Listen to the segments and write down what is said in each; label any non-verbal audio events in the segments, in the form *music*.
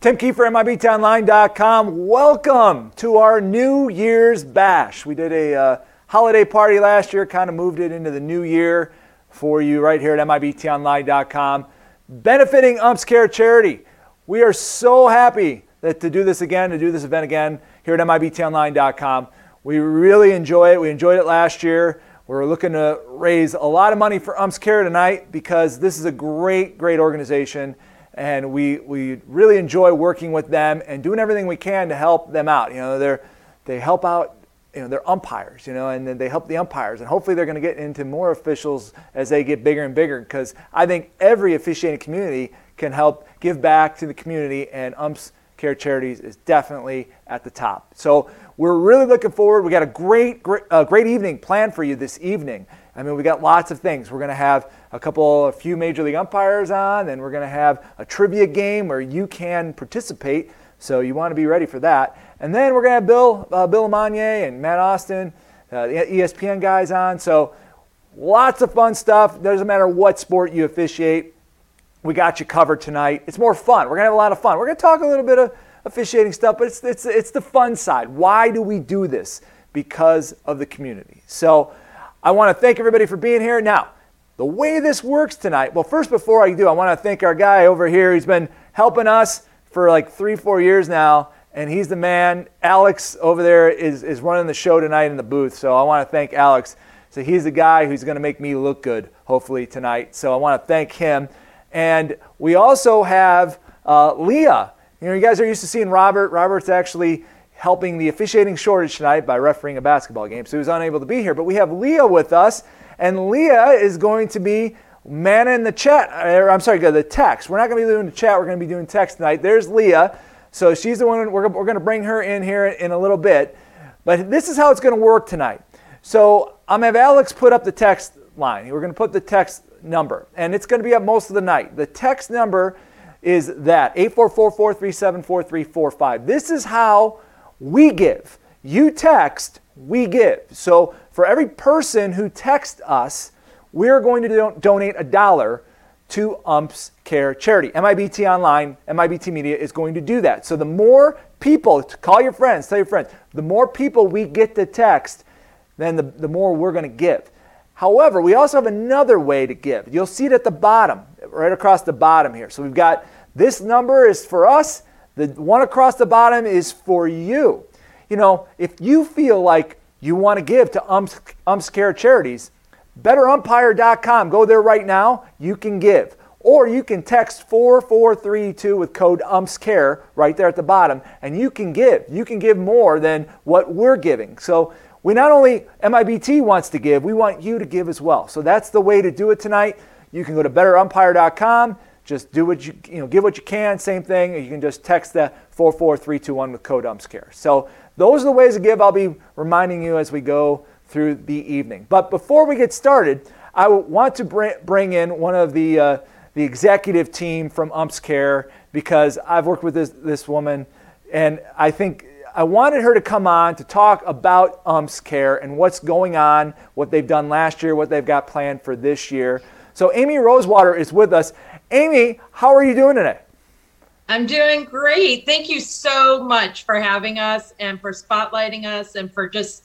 Tim Kiefer, MIBTOnline.com. Welcome to our New Year's Bash. We did a uh, holiday party last year, kind of moved it into the new year for you right here at MIBTOnline.com. Benefiting Umps Care Charity. We are so happy that to do this again, to do this event again here at MIBTOnline.com. We really enjoy it. We enjoyed it last year. We're looking to raise a lot of money for Umps Care tonight because this is a great, great organization and we, we really enjoy working with them and doing everything we can to help them out. You know, they're, they help out, you know, they're umpires, you know, and then they help the umpires. And hopefully they're going to get into more officials as they get bigger and bigger because I think every officiating community can help give back to the community and umps care charities is definitely at the top. So we're really looking forward. We got a great, great, uh, great evening planned for you this evening. I mean, we got lots of things. We're going to have a couple, a few major league umpires on, and we're going to have a trivia game where you can participate. So you want to be ready for that. And then we're going to have Bill, uh, Bill Amanye and Matt Austin, uh, the ESPN guys on. So lots of fun stuff. Doesn't matter what sport you officiate. We got you covered tonight. It's more fun. We're going to have a lot of fun. We're going to talk a little bit of officiating stuff, but it's, it's, it's the fun side. Why do we do this? Because of the community. So I want to thank everybody for being here. Now, the way this works tonight, well, first, before I do, I want to thank our guy over here. He's been helping us for like three, four years now, and he's the man. Alex over there is, is running the show tonight in the booth, so I want to thank Alex. So he's the guy who's going to make me look good, hopefully, tonight. So I want to thank him. And we also have uh, Leah. You know, you guys are used to seeing Robert. Robert's actually helping the officiating shortage tonight by refereeing a basketball game. So he was unable to be here. But we have Leah with us, and Leah is going to be manning the chat. Or, I'm sorry, the text. We're not going to be doing the chat. We're going to be doing text tonight. There's Leah. So she's the one. We're, we're going to bring her in here in a little bit. But this is how it's going to work tonight. So I'm going to have Alex put up the text line. We're going to put the text number, and it's going to be up most of the night. The text number is that 844 437 4345. This is how we give. You text, we give. So for every person who texts us, we're going to do- donate a dollar to UMPS Care Charity. MIBT Online, MIBT Media is going to do that. So the more people, call your friends, tell your friends, the more people we get to text, then the, the more we're going to give. However, we also have another way to give. You'll see it at the bottom, right across the bottom here. So we've got this number is for us, the one across the bottom is for you. You know, if you feel like you want to give to umps, umps Charities, betterumpire.com. Go there right now. You can give. Or you can text 4432 with code UMPSCARE right there at the bottom, and you can give. You can give more than what we're giving. So we not only, MIBT wants to give, we want you to give as well. So that's the way to do it tonight. You can go to betterumpire.com just do what you, you know, give what you can, same thing. You can just text the 44321 with code UMPSCARE. So those are the ways to give. I'll be reminding you as we go through the evening. But before we get started, I want to bring in one of the, uh, the executive team from UMPS Care because I've worked with this, this woman and I think I wanted her to come on to talk about UMPS Care and what's going on, what they've done last year, what they've got planned for this year. So Amy Rosewater is with us. Amy, how are you doing today? I'm doing great. Thank you so much for having us and for spotlighting us and for just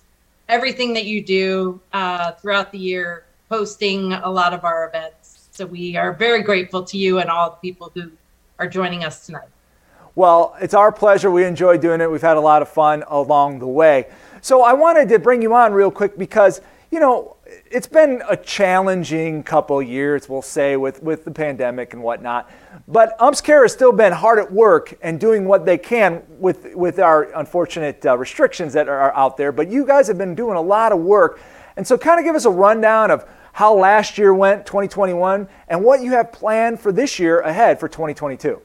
everything that you do uh, throughout the year, hosting a lot of our events. So we are very grateful to you and all the people who are joining us tonight. Well, it's our pleasure. We enjoy doing it. We've had a lot of fun along the way. So I wanted to bring you on real quick because, you know, it's been a challenging couple years, we'll say, with, with the pandemic and whatnot. But UMPS Care has still been hard at work and doing what they can with, with our unfortunate uh, restrictions that are out there. But you guys have been doing a lot of work. And so, kind of give us a rundown of how last year went, 2021, and what you have planned for this year ahead for 2022.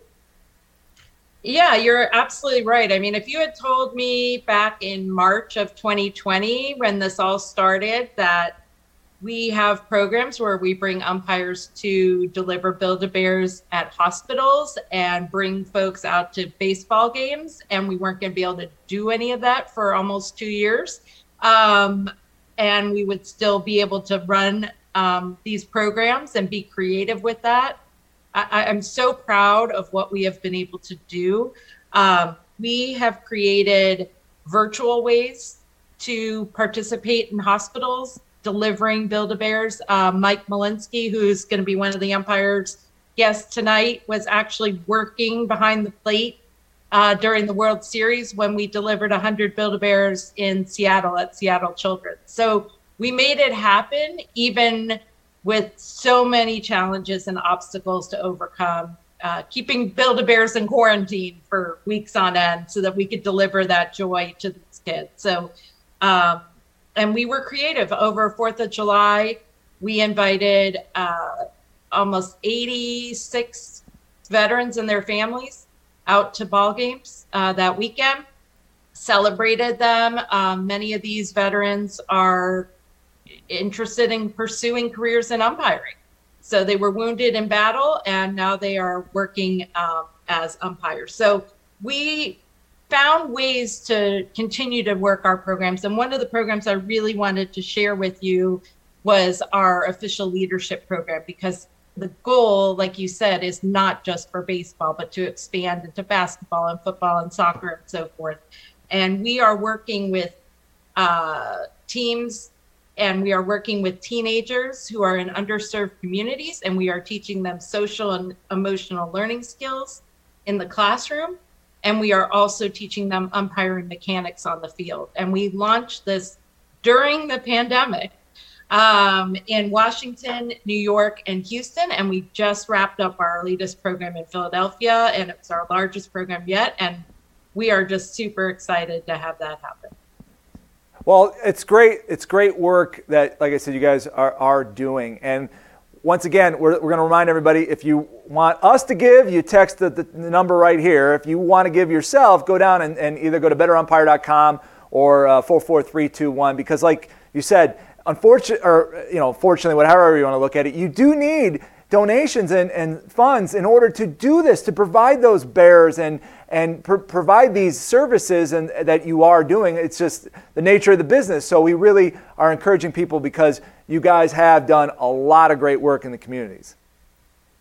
Yeah, you're absolutely right. I mean, if you had told me back in March of 2020 when this all started that we have programs where we bring umpires to deliver Build a Bears at hospitals and bring folks out to baseball games. And we weren't going to be able to do any of that for almost two years. Um, and we would still be able to run um, these programs and be creative with that. I, am so proud of what we have been able to do. Um, we have created virtual ways to participate in hospitals delivering Build-A-Bears. Uh, Mike Muchlinski, who's going to be one of the umpires guests tonight, was actually working behind the plate uh, during the World Series when we delivered 100 Build-A-Bears in Seattle at Seattle Children's. So we made it happen even with so many challenges and obstacles to overcome. Uh, keeping Build-A-Bears in quarantine for weeks on end so that we could deliver that joy to these kids. So, um, and we were creative. Over Fourth of July, we invited uh, almost 86 veterans and their families out to ball games uh, that weekend. Celebrated them. Um, many of these veterans are interested in pursuing careers in umpiring. So they were wounded in battle and now they are working um, as umpires. So we found ways to continue to work our programs. And one of the programs I really wanted to share with you was our official leadership program because the goal, like you said, is not just for baseball, but to expand into basketball and football and soccer and so forth. And we are working with uh, teams and we are working with teenagers who are in underserved communities and we are teaching them social and emotional learning skills in the classroom and we are also teaching them umpiring mechanics on the field and we launched this during the pandemic um, in washington new york and houston and we just wrapped up our latest program in philadelphia and it's our largest program yet and we are just super excited to have that happen well, it's great. It's great work that, like I said, you guys are, are doing. And once again, we're, we're going to remind everybody if you want us to give, you text the, the, the, number right here. If you want to give yourself, go down and, and either go to betterumpire.com or uh, 44321 because, like you said, unfortunately, or you know, fortunately, whatever you want to look at it, you do need donations and, and funds in order to do this, to provide those bears and, and pr- provide these services and, that you are doing. It's just the nature of the business. So we really are encouraging people because you guys have done a lot of great work in the communities.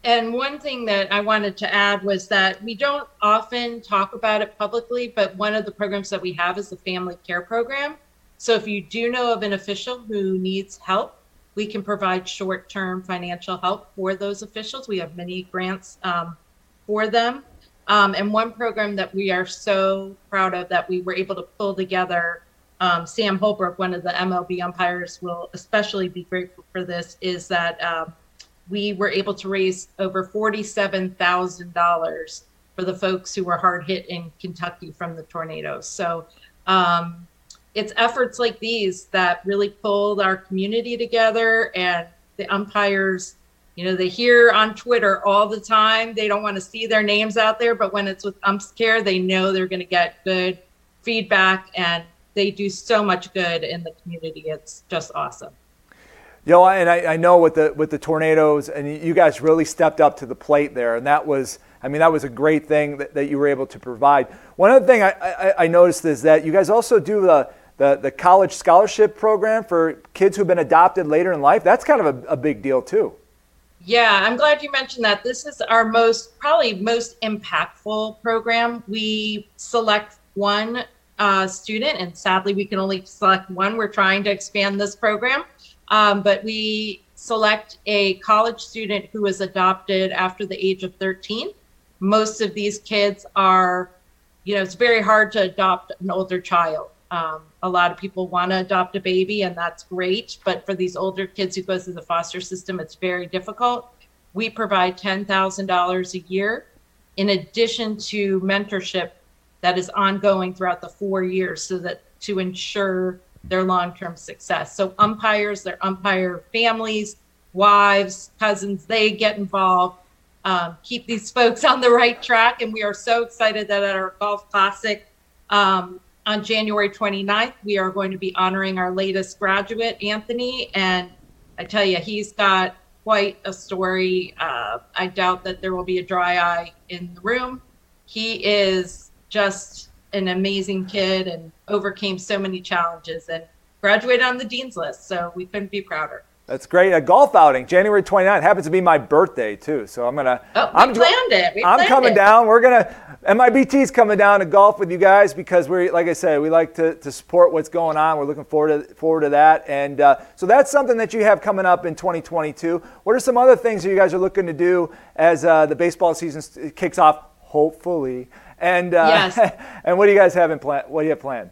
And one thing that I wanted to add was that we don't often talk about it publicly, but one of the programs that we have is the family care program. So if you do know of an official who needs help, we can provide short-term financial help for those officials. We have many grants um, for them. Um, and one program that we are so proud of that we were able to pull together, um, Sam Holbrook, one of the MLB umpires, will especially be grateful for this, is that um, we were able to raise over $47,000 for the folks who were hard hit in Kentucky from the tornadoes. So um, it's efforts like these that really pulled our community together and the umpires you know they hear on twitter all the time they don't want to see their names out there but when it's with umps care they know they're going to get good feedback and they do so much good in the community it's just awesome you know, and I, I know with the with the tornadoes, and you guys really stepped up to the plate there, and that was I mean, that was a great thing that, that you were able to provide. One other thing I, I, I, noticed is that you guys also do the, the, the college scholarship program for kids who've been adopted later in life. That's kind of a, a big deal, too. Yeah, I'm glad you mentioned that. This is our most, probably most impactful program. We select one uh, student, and sadly, we can only select one. We're trying to expand this program, um, but we select a college student who was adopted after the age of 13 most of these kids are, you know, it's very hard to adopt an older child. Um, a lot of people want to adopt a baby, and that's great. But for these older kids who go through the foster system, it's very difficult. We provide $10,000 a year in addition to mentorship that is ongoing throughout the four years so that to ensure their long-term success. So umpires, their umpire families, wives, cousins, they get involved um, keep these folks on the right track. And we are so excited that at our Golf Classic um, on January 29th, we are going to be honoring our latest graduate, Anthony. And I tell you, he's got quite a story. Uh, I doubt that there will be a dry eye in the room. He is just an amazing kid and overcame so many challenges and graduated on the dean's list. So we couldn't be prouder. That's great. A golf outing, January 29th. Happens to be my birthday too, so I'm gonna. Oh, I'm planned it. We I'm coming it. down. We're gonna. MIBT's coming down to golf with you guys because we're, like I said, we like to, to support what's going on. We're looking forward to forward to that, and uh, so that's something that you have coming up in 2022. What are some other things that you guys are looking to do as uh, the baseball season kicks off? Hopefully, and uh, yes. *laughs* and what do you guys have in plan? What do you have planned?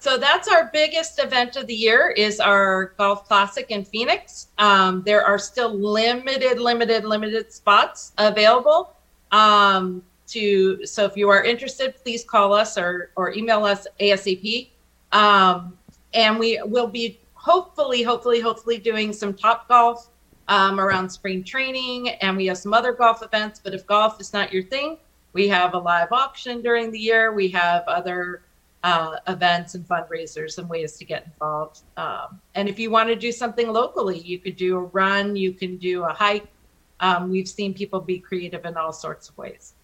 So that's our biggest event of the year is our golf classic in Phoenix. Um, there are still limited, limited, limited spots available. Um, to so if you are interested, please call us or or email us ASAP. Um, and we will be hopefully, hopefully, hopefully doing some Topgolf um, around spring training, and we have some other golf events. But if golf is not your thing, we have a live auction during the year. We have other uh, events and fundraisers and ways to get involved. Um, and if you want to do something locally, you could do a run, you can do a hike. Um, we've seen people be creative in all sorts of ways.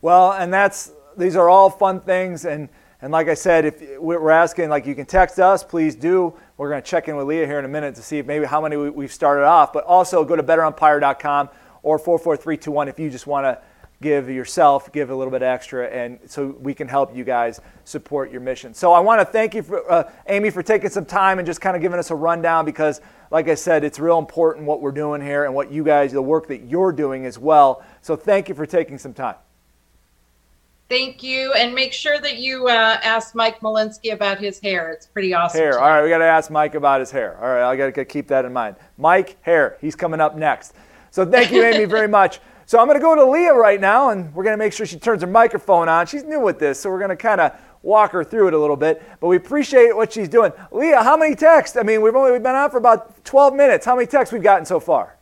Well, and that's these are all fun things, and and like I said, if we're asking, like you can text us, please do. We're going to check in with Leah here in a minute to see if maybe how many we've started off. But also go to betterumpire.com or 44321 if you just want to give yourself, give a little bit extra, and so we can help you guys support your mission. So I want to thank you, for, uh, Amy, for taking some time and just kind of giving us a rundown because, like I said, it's real important what we're doing here and what you guys, the work that you're doing as well. So thank you for taking some time. Thank you, and make sure that you uh, ask Mike Muchlinski about his hair. It's pretty awesome. Hair. All right, we got to ask Mike about his hair. All right, I got to keep that in mind. Mike, hair. He's coming up next. So thank you, Amy, very much. So I'm going to go to Leah right now, and we're going to make sure she turns her microphone on. She's new with this, so we're going to kind of walk her through it a little bit. But we appreciate what she's doing. Leah, how many texts? I mean, we've only we've been on for about 12 minutes. How many texts we've gotten so far?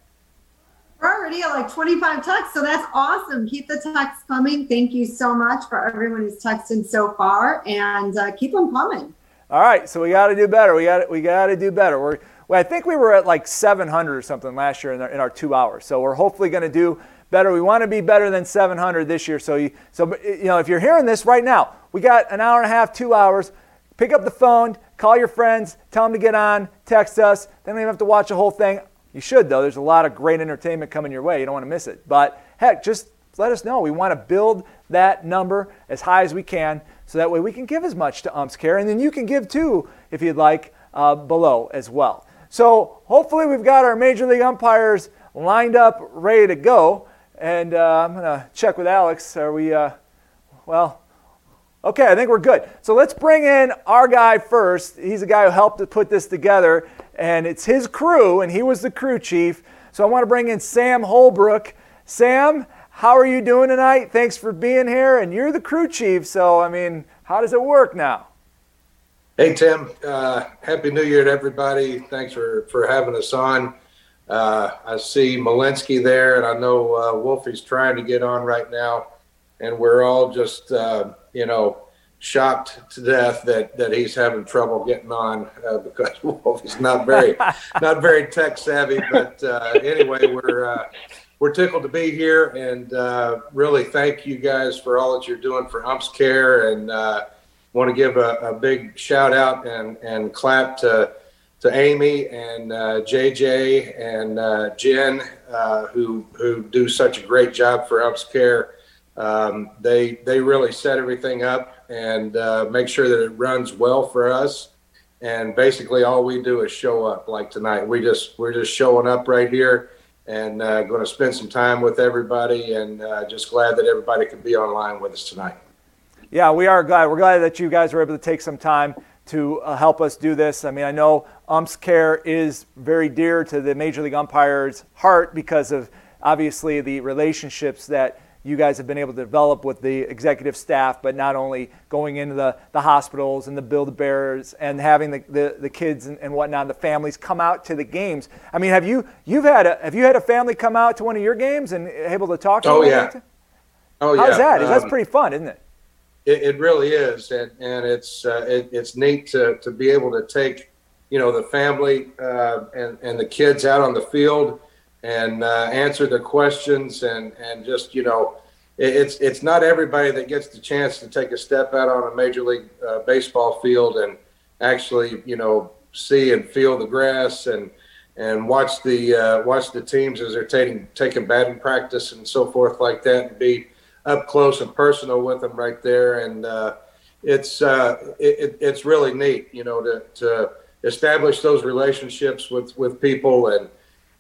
We're already at like 25 texts, so that's awesome. Keep the texts coming. Thank you so much for everyone who's texting so far, and uh, keep them coming. All right, so we got to do better. We got we got to do better. We're well, I think we were at like 700 or something last year in our, in our two hours. So we're hopefully going to do better. We want to be better than 700 this year. So, you, so you know, if you're hearing this right now, we got an hour and a half, two hours. Pick up the phone, call your friends, tell them to get on, text us. They don't even have to watch the whole thing. You should though. There's a lot of great entertainment coming your way. You don't want to miss it. But heck, just let us know. We want to build that number as high as we can, so that way we can give as much to Umps Care, and then you can give too if you'd like uh, below as well. So hopefully we've got our major league umpires lined up, ready to go. And uh, I'm going to check with Alex. Are we, uh, well, okay, I think we're good. So let's bring in our guy first. He's the guy who helped to put this together, and it's his crew, and he was the crew chief. So I want to bring in Sam Holbrook. Sam, how are you doing tonight? Thanks for being here, and you're the crew chief. So, I mean, how does it work now? Hey, Tim. Uh, Happy New Year to everybody. Thanks for, for having us on. Uh, I see Muchlinski there, and I know uh, Wolfie's trying to get on right now, and we're all just uh, you know shocked to death that that he's having trouble getting on uh, *laughs* because Wolfie's not very *laughs* not very tech savvy. But uh, anyway, we're uh, we're tickled to be here, and uh, really thank you guys for all that you're doing for Umps Care, and uh, want to give a, a big shout out and and clap to to Amy and uh, JJ and uh, Jen, uh, who who do such a great job for Umps Care. Um, they they really set everything up and uh, make sure that it runs well for us. And basically, all we do is show up. Like tonight, we just we're just showing up right here and uh, going to spend some time with everybody. And uh, just glad that everybody could be online with us tonight. Yeah, we are glad. We're glad that you guys were able to take some time to uh, help us do this. I mean, I know umps care is very dear to the Major League umpires' heart because of obviously the relationships that you guys have been able to develop with the executive staff, but not only going into the, the hospitals and the Build-A-Bears and having the, the, the kids and, and whatnot, the families come out to the games. I mean, have you you've had a have you had a family come out to one of your games and able to talk to oh, them? Yeah. Oh How's yeah. that? Um, That's pretty fun, isn't it? It, it really is, and and it's uh, it, it's neat to to be able to take you know the family uh, and and the kids out on the field and uh, answer their questions and and just you know it, it's it's not everybody that gets the chance to take a step out on a major league uh, baseball field and actually you know see and feel the grass and and watch the uh, watch the teams as they're taking taking batting practice and so forth like that, and be up close and personal with them right there. And uh, it's uh, it, it's really neat, you know, to, to establish those relationships with with people and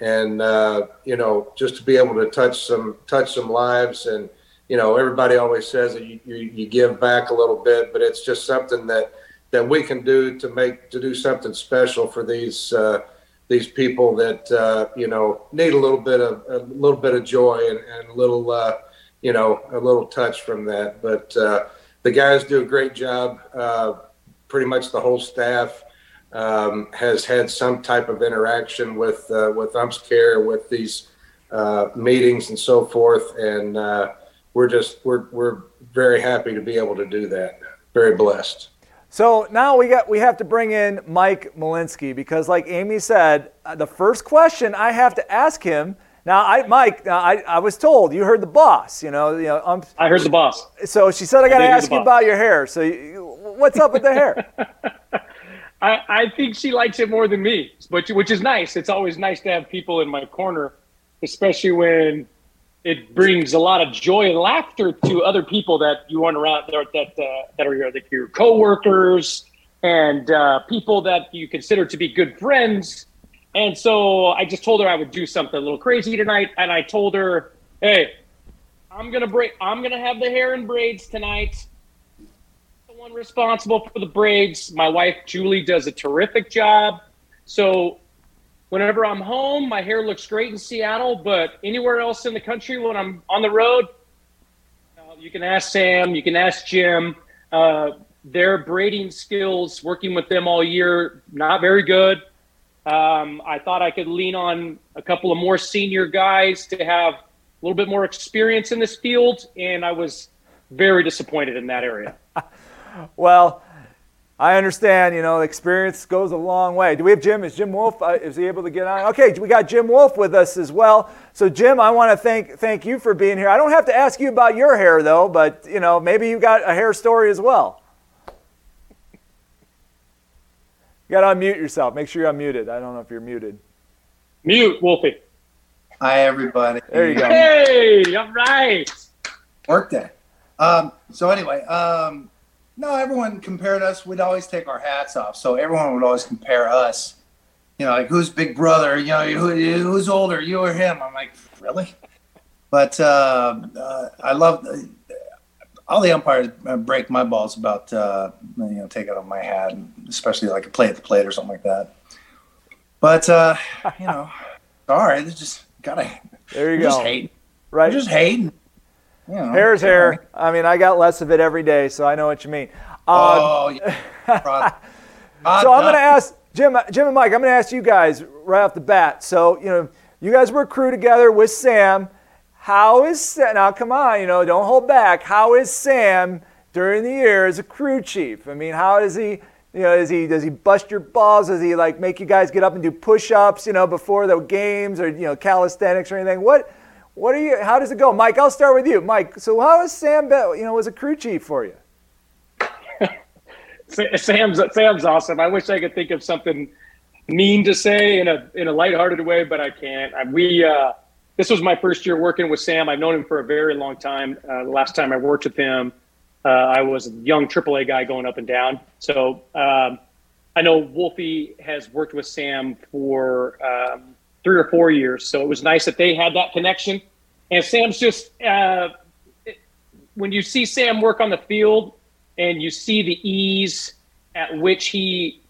and uh, you know just to be able to touch some touch some lives and you know everybody always says that you, you, you give back a little bit, but it's just something that that we can do to make to do something special for these uh, these people that uh, you know need a little bit of a little bit of joy and, and a little uh, you know a little touch from that. But uh, the guys do a great job. Uh, pretty much the whole staff um, has had some type of interaction with uh, with umps care with these uh, meetings and so forth, and we're just we're we're very happy to be able to do that. Very blessed. So now we got we have to bring in Mike Muchlinski because, like Amy said, uh, the first question I have to ask him. Now, I, Mike, I, I was told you heard the boss. You know, you know. Um, I heard the boss. So she said I got to ask you about your hair. So, you, what's up with the hair? *laughs* I, I think she likes it more than me, which which is nice. It's always nice to have people in my corner, especially when it brings a lot of joy and laughter to other people that you want around that uh, that are your, your coworkers and uh, people that you consider to be good friends. And so I just told her I would do something a little crazy tonight, and I told her, "Hey, I'm gonna break. I'm gonna have the hair in braids tonight. The one responsible for the braids, my wife Julie, does a terrific job. So whenever I'm home, my hair looks great in Seattle, but anywhere else in the country when I'm on the road, you can ask Sam, you can ask Jim. Uh, their braiding skills, working with them all year, not very good. Um, I thought I could lean on a couple of more senior guys to have a little bit more experience in this field, and I was very disappointed in that area. *laughs* well, I understand, you know, experience goes a long way. Do we have Jim? Is Jim Wolf? Uh, is he able to get on? Okay, we got Jim Wolf with us as well. So, Jim, I want to thank thank you for being here. I don't have to ask you about your hair though, but you know, maybe you got a hair story as well. You got to unmute yourself. Make sure you're unmuted. I don't know if you're muted. Mute, Wolfie. Hi, everybody. There you go. Hey, all right. Worked it. Um, so anyway, um, no, everyone compared us. We'd always take our hats off. So everyone would always compare us. You know, like who's big brother? You know, who, who's older, you or him? I'm like, really? But uh, uh, I love all the umpires break my balls about uh, you know taking off my hat, especially like a play at the plate or something like that. But uh, you know, *laughs* all right, it's just gotta. There you go. Just hating, right? Just hating. You know, Hair's hair. I mean, I got less of it every day, so I know what you mean. Um, oh, yeah. *laughs* so I'm going to ask Jim, Jim and Mike. I'm going to ask you guys right off the bat. So you know, you guys were a crew together with Sam. How is now? Come on, you know, don't hold back. How is Sam during the year as a crew chief? I mean, how does he? You know, is he does he bust your balls? Does he like make you guys get up and do push-ups? You know, before the games or you know calisthenics or anything? What what are you? How does it go, Mike? I'll start with you, Mike. So how is Sam? You know, was a crew chief for you? *laughs* Sam's Sam's awesome. I wish I could think of something mean to say in a in a lighthearted way, but I can't. We uh, this was my first year working with Sam. I've known him for a very long time. Uh, the last time I worked with him, uh, I was a young AAA guy going up and down. So um, I know Wolfie has worked with Sam for um, three or four years. So it was nice that they had that connection. And Sam's just, uh, when you see Sam work on the field and you see the ease at which he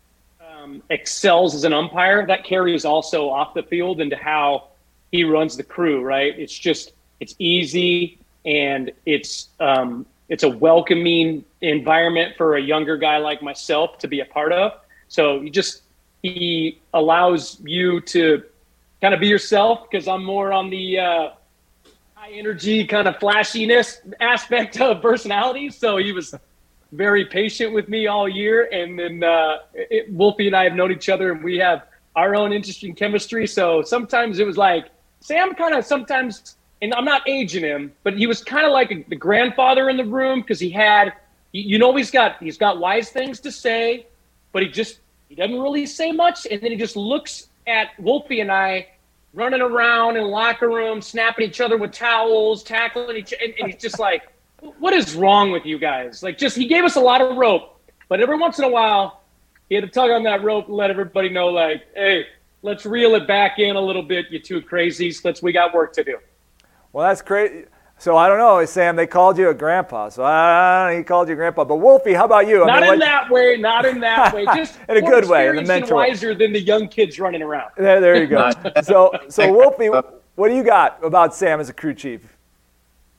um, excels as an umpire, that carries also off the field into how he runs the crew, right? It's just, it's easy and it's, um, it's a welcoming environment for a younger guy like myself to be a part of. So you just, he allows you to kind of be yourself because I'm more on the uh, high energy kind of flashiness aspect of personality. So he was very patient with me all year. And then uh, it, Wolfie and I have known each other and we have our own interesting chemistry. So sometimes it was like Sam kind of sometimes, and I'm not aging him, but he was kind of like the grandfather in the room because he had, you know, he's got he's got wise things to say, but he just he doesn't really say much, and then he just looks at Wolfie and I running around in locker room, snapping each other with towels, tackling each, and, and he's just like, "What is wrong with you guys?" Like, just he gave us a lot of rope, but every once in a while, he had to tug on that rope and let everybody know, like, "Hey, let's reel it back in a little bit, you two crazies. Let's we got work to do." Well, that's great. So I don't know, Sam. They called you a grandpa, so I don't know. He called you grandpa, but Wolfie, how about you? I not mean, in what- that way. Not in that way. *laughs* Just In a more good way, in the experienced mentor and wiser than the young kids running around. There, there you go. *laughs* so, so Wolfie, what do you got about Sam as a crew chief?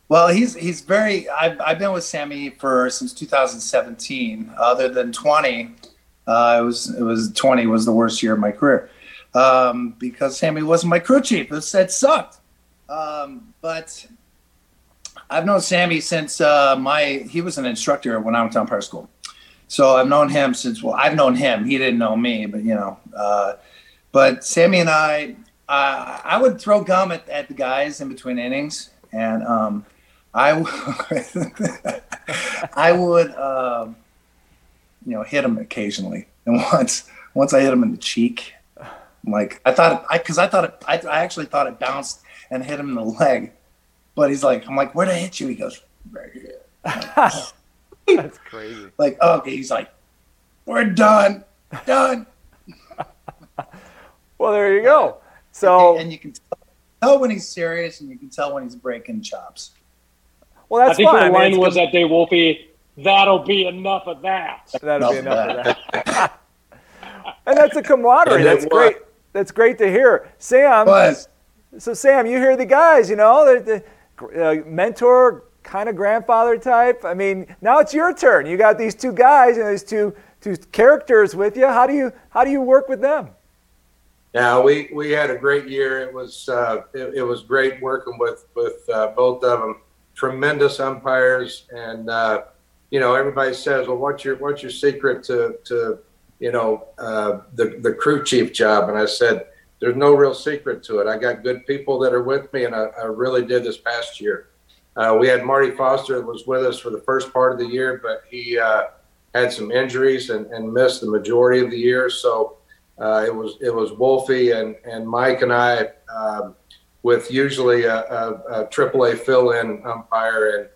Well, he's he's very. I've, I've been with Sammy for since 2017. Other than 20, uh, it was it was 20 was the worst year of my career um, because Sammy wasn't my crew chief. It, it sucked. Um, but I've known Sammy since uh, my he was an instructor when I went to umpire school. So I've known him since well, I've known him. He didn't know me, but you know. Uh, but Sammy and I, uh, I would throw gum at, at the guys in between innings, and um, I, *laughs* I would, um, you know, hit him occasionally. And once, once I hit him in the cheek, I'm like I thought, I because I thought it, I, I actually thought it bounced and hit him in the leg. But he's like, I'm like, where'd I hit you? He goes, right here. *laughs* That's crazy. *laughs* Like, oh, okay. He's like, we're done, done. *laughs* Well, there you go. So, and you can tell when he's serious, and you can tell when he's breaking chops. well, that's I that's think fine. I the mean, line it's was good- that day, Wolfie. That'll be enough of that. That'll be Enough enough of of that. and that's a camaraderie. That's great. That's great to hear, Sam. But So, Sam, you hear the guys, you know, the, the uh, mentor, kind of grandfather type. I mean, now it's your turn. You got these two guys and these two two characters with you. How do you how do you work with them? Yeah, we, we had a great year. It was uh, it, it was great working with with uh, both of them. Tremendous umpires, and uh, you know everybody says, "Well, what's your what's your secret to to you know uh, the the crew chief job?" And I said, "There's no real secret to it. I got good people that are with me, and I, I really did this past year. Uh, we had Marty Foster that was with us for the first part of the year, but he uh, had some injuries and, and missed the majority of the year. So uh, it was it was Wolfie and, and Mike and I um, with usually a, a, a AAA fill-in umpire,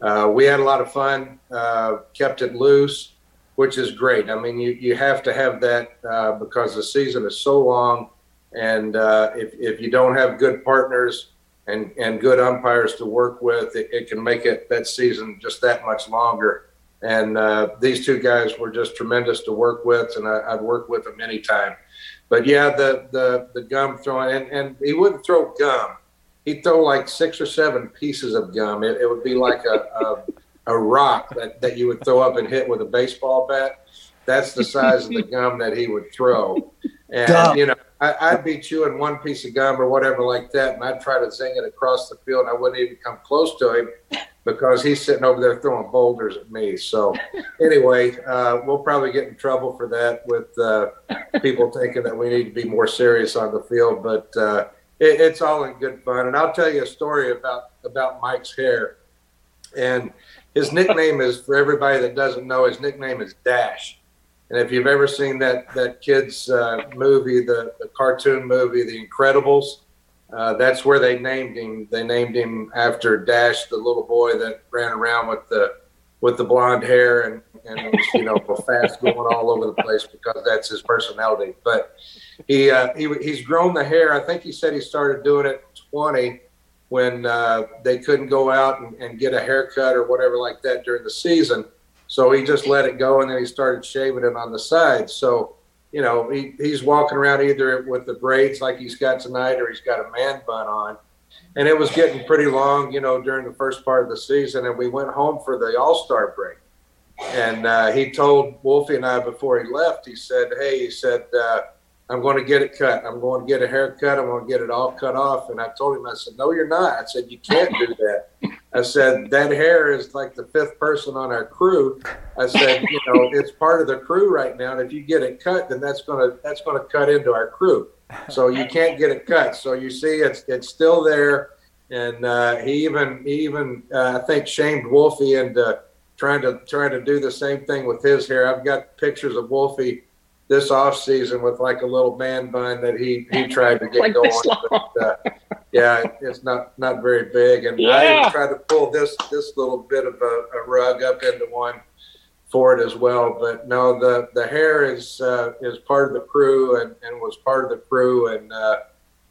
and uh, we had a lot of fun. Uh, kept it loose, which is great. I mean, you, you have to have that uh, because the season is so long, and uh, if if you don't have good partners and and good umpires to work with, it, it can make it that season just that much longer. And uh, these two guys were just tremendous to work with, and I, I'd work with them anytime. But yeah, the the the gum throwing, and, and he wouldn't throw gum. He'd throw like six or seven pieces of gum. It, it would be like a, a a rock that, that you would throw up and hit with a baseball bat. That's the size of the *laughs* gum that he would throw. And Gum. you know, I, I'd be chewing one piece of gum or whatever like that, and I'd try to zing it across the field. And I wouldn't even come close to him because he's sitting over there throwing boulders at me. So anyway, uh, we'll probably get in trouble for that with uh, people thinking that we need to be more serious on the field. But uh, it, it's all in good fun. And I'll tell you a story about about Mike's hair. And his nickname is for everybody that doesn't know. His nickname is Dash. And if you've ever seen that that kids uh, movie, the, the cartoon movie, The Incredibles, uh, that's where they named him. They named him after Dash, the little boy that ran around with the with the blonde hair and and was you know *laughs* fast going all over the place because that's his personality. But he uh, he he's grown the hair. I think he said he started doing it 20 when uh, they couldn't go out and, and get a haircut or whatever like that during the season. So he just let it go and then he started shaving it on the sides. So, you know, he, he's walking around either with the braids like he's got tonight or he's got a man bun on. And it was getting pretty long, you know, during the first part of the season. And we went home for the All Star break. And uh, he told Wolfie and I before he left, he said, Hey, he said, uh, I'm going to get it cut. I'm going to get a haircut. I'm going to get it all cut off. And I told him, I said, No, you're not. I said, You can't do that. I said, That hair is like the fifth person on our crew. I said, You know, it's part of the crew right now. And if you get it cut, then that's going to that's going to cut into our crew. So you can't get it cut. So you see, it's it's still there. And uh, he even he even uh, I think shamed Wolfie into trying to trying to do the same thing with his hair. I've got pictures of Wolfie this off season with like a little man bun that he he *laughs* tried to get Like going. But, uh, yeah, it's not not very big, and I Yeah. even tried to pull this this little bit of a, a rug up into one for it as well. But no, the the hair is uh, is part of the crew and, and was part of the crew, and uh,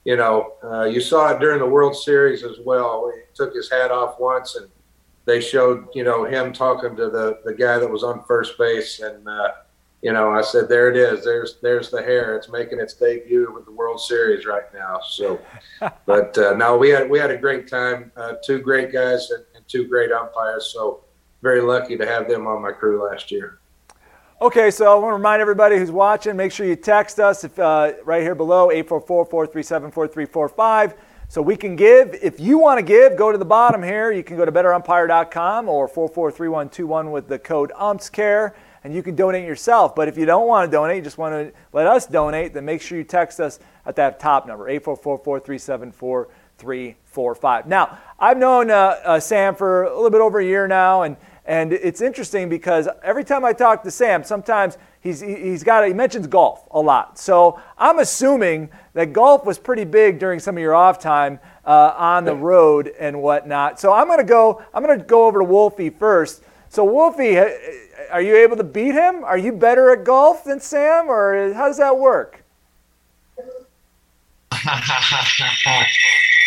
you know uh, you saw it during the World Series as well. He took his hat off once, and they showed you know him talking to the the guy that was on first base, and uh, you know I said there it is. There's there's the hair. It's making its debut with the World Series right now. So, *laughs* but uh, no, we had we had a great time. Uh, two great guys and, and two great umpires. So very lucky to have them on my crew last year. Okay, so I want to remind everybody who's watching, make sure you text us if, uh, right here below, 844-437-4345, so we can give. If you want to give, go to the bottom here. You can go to betterumpire.com or 443121 with the code UMPSCARE, and you can donate yourself. But if you don't want to donate, you just want to let us donate, then make sure you text us at that top number, 844-437-4345. Now, I've known uh, uh, Sam for a little bit over a year now, and and it's interesting because every time I talk to Sam, sometimes he's, he's got, he mentions golf a lot. So I'm assuming that golf was pretty big during some of your off time uh, on the road and whatnot. So I'm going to go, I'm going to go over to Wolfie first. So Wolfie, uh, are you able to beat him? Are you better at golf than Sam or how does that work? *laughs*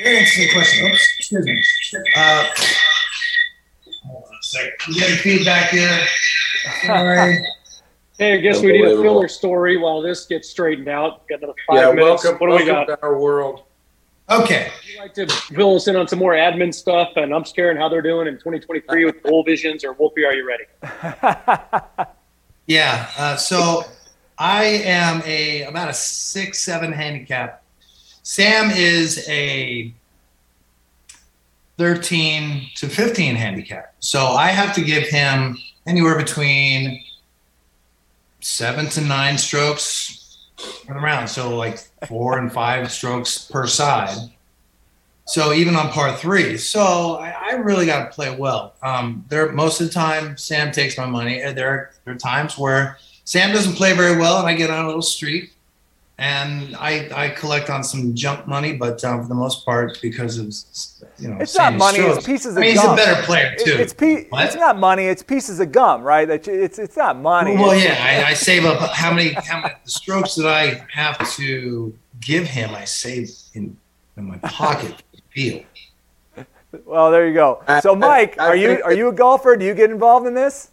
Very interesting question. Oops, excuse me. Uh, hold on a second. I'm getting feedback here. Sorry. *laughs* Hey, I guess we need a filler story while this gets straightened out. Got another five yeah, minutes. welcome, what do we got? welcome to our world. Okay. Would you like to fill us in on some more admin stuff and I'm scared how they're doing in 2023 with goal visions or Wolfie, are you ready? *laughs* Yeah. Uh, so I am a about a six seven handicap. Sam is a thirteen to fifteen handicap. So I have to give him anywhere between seven to nine strokes for the round. So like four and five strokes per side. So even on par three, so I, I really got to play well. Um, there most of the time, Sam takes my money. There are, there are times where Sam doesn't play very well, and I get on a little streak, and I I collect on some junk money. But um, for the most part, because of you know, It's not Sam's money, it's pieces of I mean, he's a better player too. It's, pe- it's not money, it's pieces of gum, right? That you- It's, it's not money. Well, It's- yeah, I, I save up how many how many the strokes that I have to give him. I save in in my pocket. Feel. Well, there you go. So, Mike, are you are you a golfer? Do you get involved in this?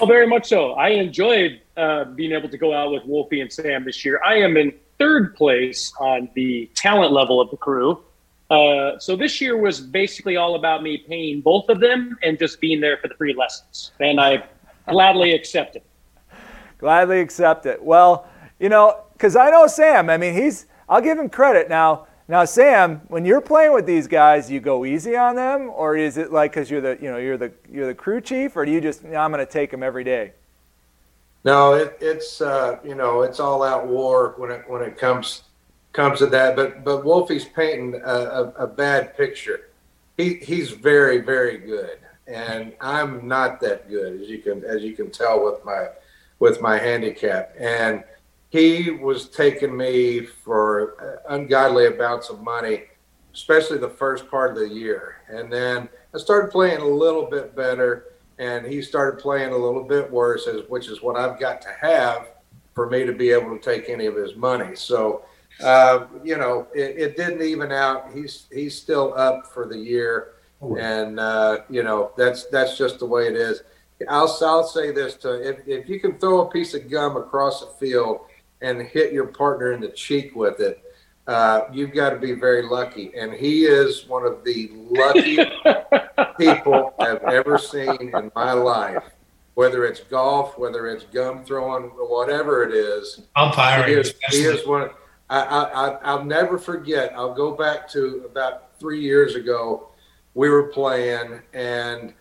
Oh, very much so. I enjoyed uh, being able to go out with Wolfie and Sam this year. I am in third place on the talent level of the crew. Uh, so this year was basically all about me paying both of them and just being there for the free lessons. And I gladly accepted. Gladly accept it. Well, you know, because I know Sam. I mean, he's. I'll give him credit now. Now, Sam, when you're playing with these guys, you go easy on them, or is it like because you're the you know you're the you're the crew chief, or do you just "No, I'm going to take them every day? No, it, it's uh, you know it's all out war when it when it comes comes to that. But but Wolfie's painting a, a, a bad picture. He he's very very good, and I'm not that good as you can as you can tell with my with my handicap. And he was taking me for ungodly amounts of money, especially the first part of the year. And then I started playing a little bit better and he started playing a little bit worse, as, which is what I've got to have for me to be able to take any of his money. So, uh, you know, it, it didn't even out. He's he's still up for the year, and uh, you know that's that's just the way it is. I'll I'll say this to if if you can throw a piece of gum across the field and hit your partner in the cheek with it, uh, you've got to be very lucky. And he is one of the luckiest *laughs* people I've ever seen in my life. Whether it's golf, whether it's gum throwing, whatever it is, he is, he is one. I, I, I'll never forget. I'll go back to about three years ago. We were playing, and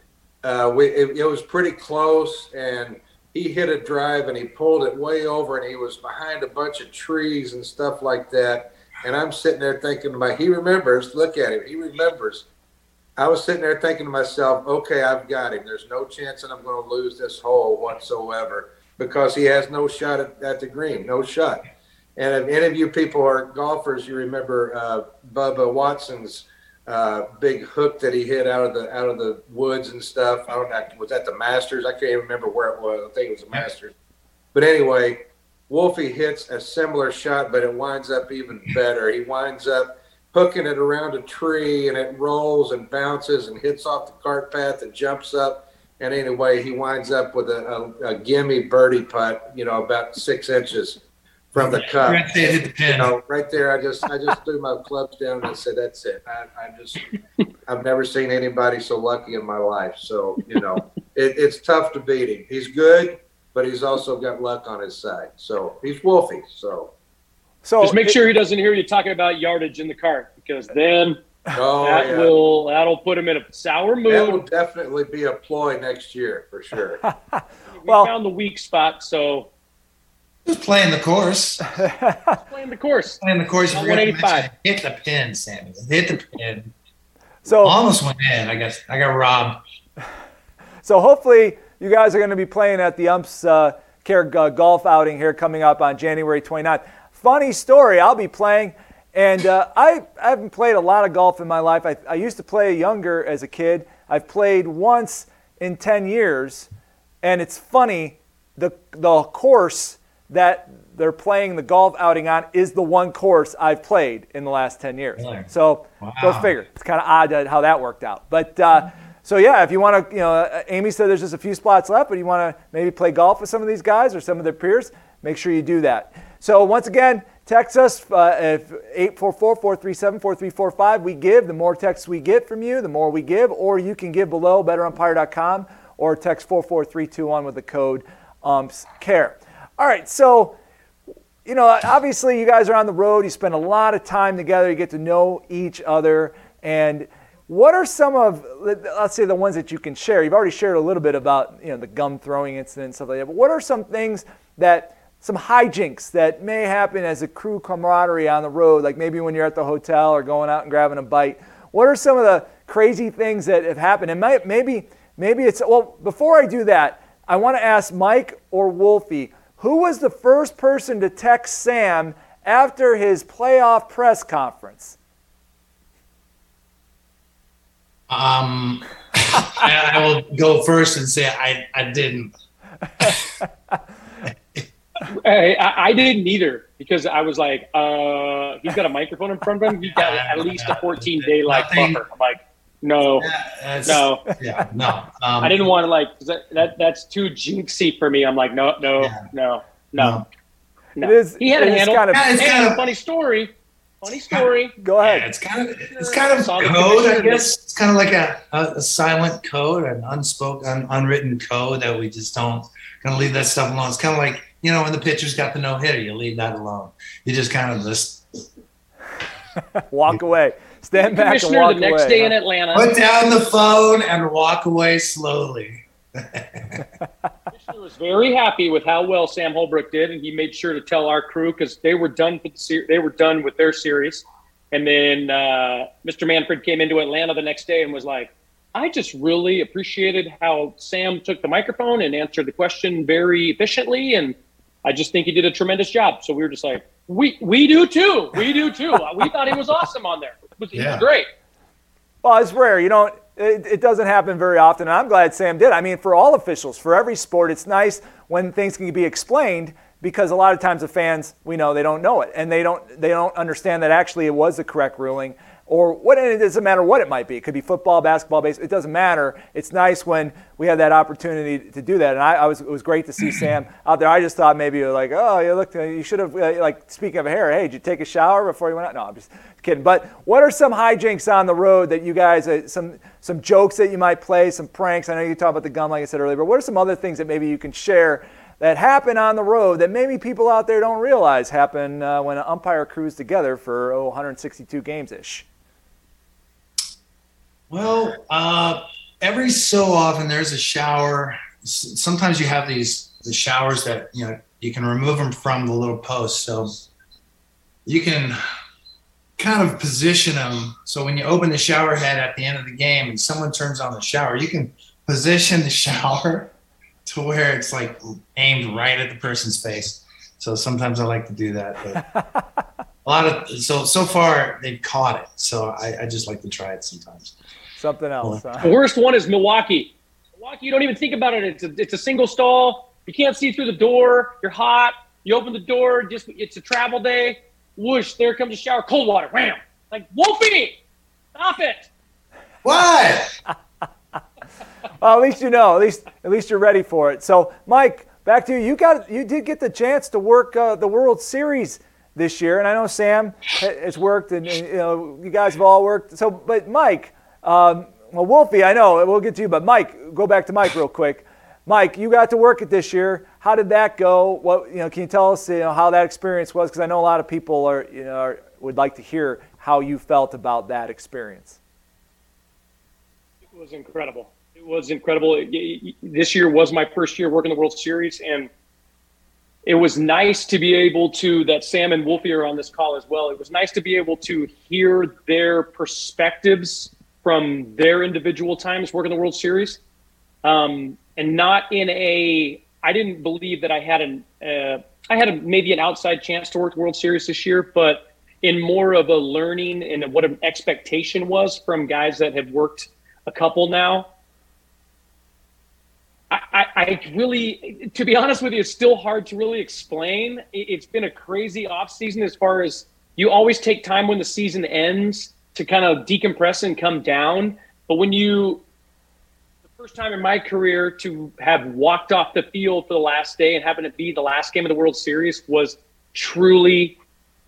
uh, we it, it was pretty close, and he hit a drive, and he pulled it way over, and he was behind a bunch of trees and stuff like that. And I'm sitting there thinking to my, he remembers. Look at him, he remembers. I was sitting there thinking to myself, okay, I've got him. There's no chance that I'm going to lose this hole whatsoever. because he has no shot at, at the green, no shot. And if any of you people are golfers, you remember uh, Bubba Watson's uh, big hook that he hit out of the out of the woods and stuff. I don't know, was that the Masters? I can't even remember where it was. I think it was the Masters. But anyway, Wolfie hits a similar shot, but it winds up even better. He winds up hooking it around a tree, and it rolls and bounces and hits off the cart path and jumps up. And anyway, he winds up with a, a, a gimme birdie putt, you know, about six inches from the cup. Right there, hit the pin. You know, right there, I just I just threw my clubs down and said, "That's it." I, I just I've never seen anybody so lucky in my life. So you know, *laughs* it, it's tough to beat him. He's good, but he's also got luck on his side. So he's Wolfie. So So Just make it- sure he doesn't hear you talking about yardage in the cart because then *laughs* oh that yeah, will that'll put him in a sour mood. that will definitely be a ploy next year for sure. *laughs* We Well- found the weak spot, so Just *laughs* playing the course. playing the course. Playing the course. you forgot to 185. Hit the pin, Sammy. Hit the pin. so Almost went in. I guess I got robbed. *laughs* So hopefully you guys are going to be playing at the Umps uh, Care uh, Golf outing here coming up on January 29th. Funny story, I'll be playing, and uh, I, I haven't played a lot of golf in my life. I, I used to play younger as a kid. I've played once in 10 years, and it's funny, the, the course that they're playing the golf outing on is the one course I've played in the last 10 years. Really? So go Wow. figure. It's kind of odd how that worked out. But uh, so yeah, if you want to, you know, uh, Amy said there's just a few spots left, but you want to maybe play golf with some of these guys or some of their peers, make sure you do that. So once again, text us uh, if 844-437-4345. We give. The more texts we get from you, the more we give. Or you can give below betterumpire.com or text 44321 with the code UMPS care. All right, so you know, obviously you guys are on the road. You spend a lot of time together. You get to know each other. And what are some of, let's say, the ones that you can share? You've already shared a little bit about, you know, the gum throwing incident stuff like that. But what are some things that, some hijinks that may happen as a crew camaraderie on the road? Like maybe when you're at the hotel or going out and grabbing a bite. What are some of the crazy things that have happened? And maybe, maybe it's well. Before I do that, I want to ask Mike or Wolfie. Who was the first person to text Sam after his playoff press conference? Um, *laughs* I, I will go first and say I, I didn't. Hey, I, I didn't either because I was like, uh, he's got a microphone in front of him. He's got at least a 14 day like Nothing. buffer. I'm like, no, That's, no. *laughs* Yeah, no. Um, I didn't want to like that, that. That's too jinxy for me. I'm like, no, no, Yeah. no, no, no. It is- he had a handle. kind of- Yeah, it's kind of- funny story. Funny story. Go Yeah, ahead. it's kind of it's kind of Saw code, I guess. It's kind of like a, a, a silent code, an unspoken, un, unwritten code that we just don't kind of leave that stuff alone. It's kind of like you know when the pitcher's got the no hitter, you leave that alone. You just kind of just *laughs* Walk away. Stand back and Commissioner walk the next away. day huh? in Atlanta. put down the phone and walk away slowly. Commissioner was very happy with how well Sam Holbrook did, and he made sure to tell our crew because they were done. With the ser- they were done with their series, and then uh, Mr. Manfred came into Atlanta the next day and was like, "I just really appreciated how Sam took the microphone and answered the question very efficiently, and I just think he did a tremendous job." So we were just like, "We we do too. We do too. we thought he was awesome on there. It was, he was Yeah. great." Well, it's rare. You don't. It, it doesn't happen very often, and I'm glad Sam did. I mean, for all officials, for every sport, it's nice when things can be explained because a lot of times the fans, we know they don't know it, and they don't they don't understand that actually it was the correct ruling, or what. And it doesn't matter what it might be. It could be football, basketball, baseball. It doesn't matter. It's nice when we have that opportunity to do that, and I, I was it was great to see *clears throat* Sam out there. I just thought maybe you're like, oh, you looked, you should have uh, like speaking of hair. Hey, did you take a shower before you went out? No, I'm just kidding. But what are some hijinks on the road that you guys, uh, some some jokes that you might play, some pranks? I know you talked about the gum, like I said earlier, but what are some other things that maybe you can share that happen on the road that maybe people out there don't realize happen uh, when an umpire crews together for oh, 162 games ish? Well, uh, every so often there's a shower. Sometimes you have these the showers that you know you can remove them from the little post, so you can kind of position them. So when you open the shower head at the end of the game and someone turns on the shower, you can position the *laughs* shower to where it's like aimed right at the person's face. So sometimes I like to do that. But *laughs* a lot of so so far they've caught it. So I, I just like to try it sometimes. Something else. The worst one is Milwaukee. Milwaukee, you don't even think about it. It's a, it's a single stall. You can't see through the door. You're hot. You open the door. Just it's a travel day. Whoosh! There comes a shower. Cold water. Wham! Like Wolfie, stop it. What? *laughs* Well, at least you know. At least at least you're ready for it. So, Mike, back to you. You got you did get the chance to work uh, the World Series this year, and I know Sam ha- has worked, and, and, you know you guys have all worked. So, but Mike, um, well, Wolfie, I know we'll get to you, but Mike, go back to Mike real quick. Mike, you got to work it this year. How did that go? What you know? Can you tell us you know how that experience was? Because I know a lot of people are you know are, would like to hear how you felt about that experience. It was incredible. It was incredible. This year was my first year working the World Series, and it was nice to be able to. That Sam and Wolfie are on this call as well. It was nice to be able to hear their perspectives from their individual times working the World Series, um, and not in a. I didn't believe that I had an. Uh, I had a, maybe an outside chance to work the World Series this year, but in more of a learning and what an expectation was from guys that have worked a couple now. I, I, I really, to be honest with you, it's still hard to really explain. It, it's been a crazy off season as far as you always take time when the season ends to kind of decompress and come down. But when you, the first time in my career to have walked off the field for the last day and having it be the last game of the World Series was truly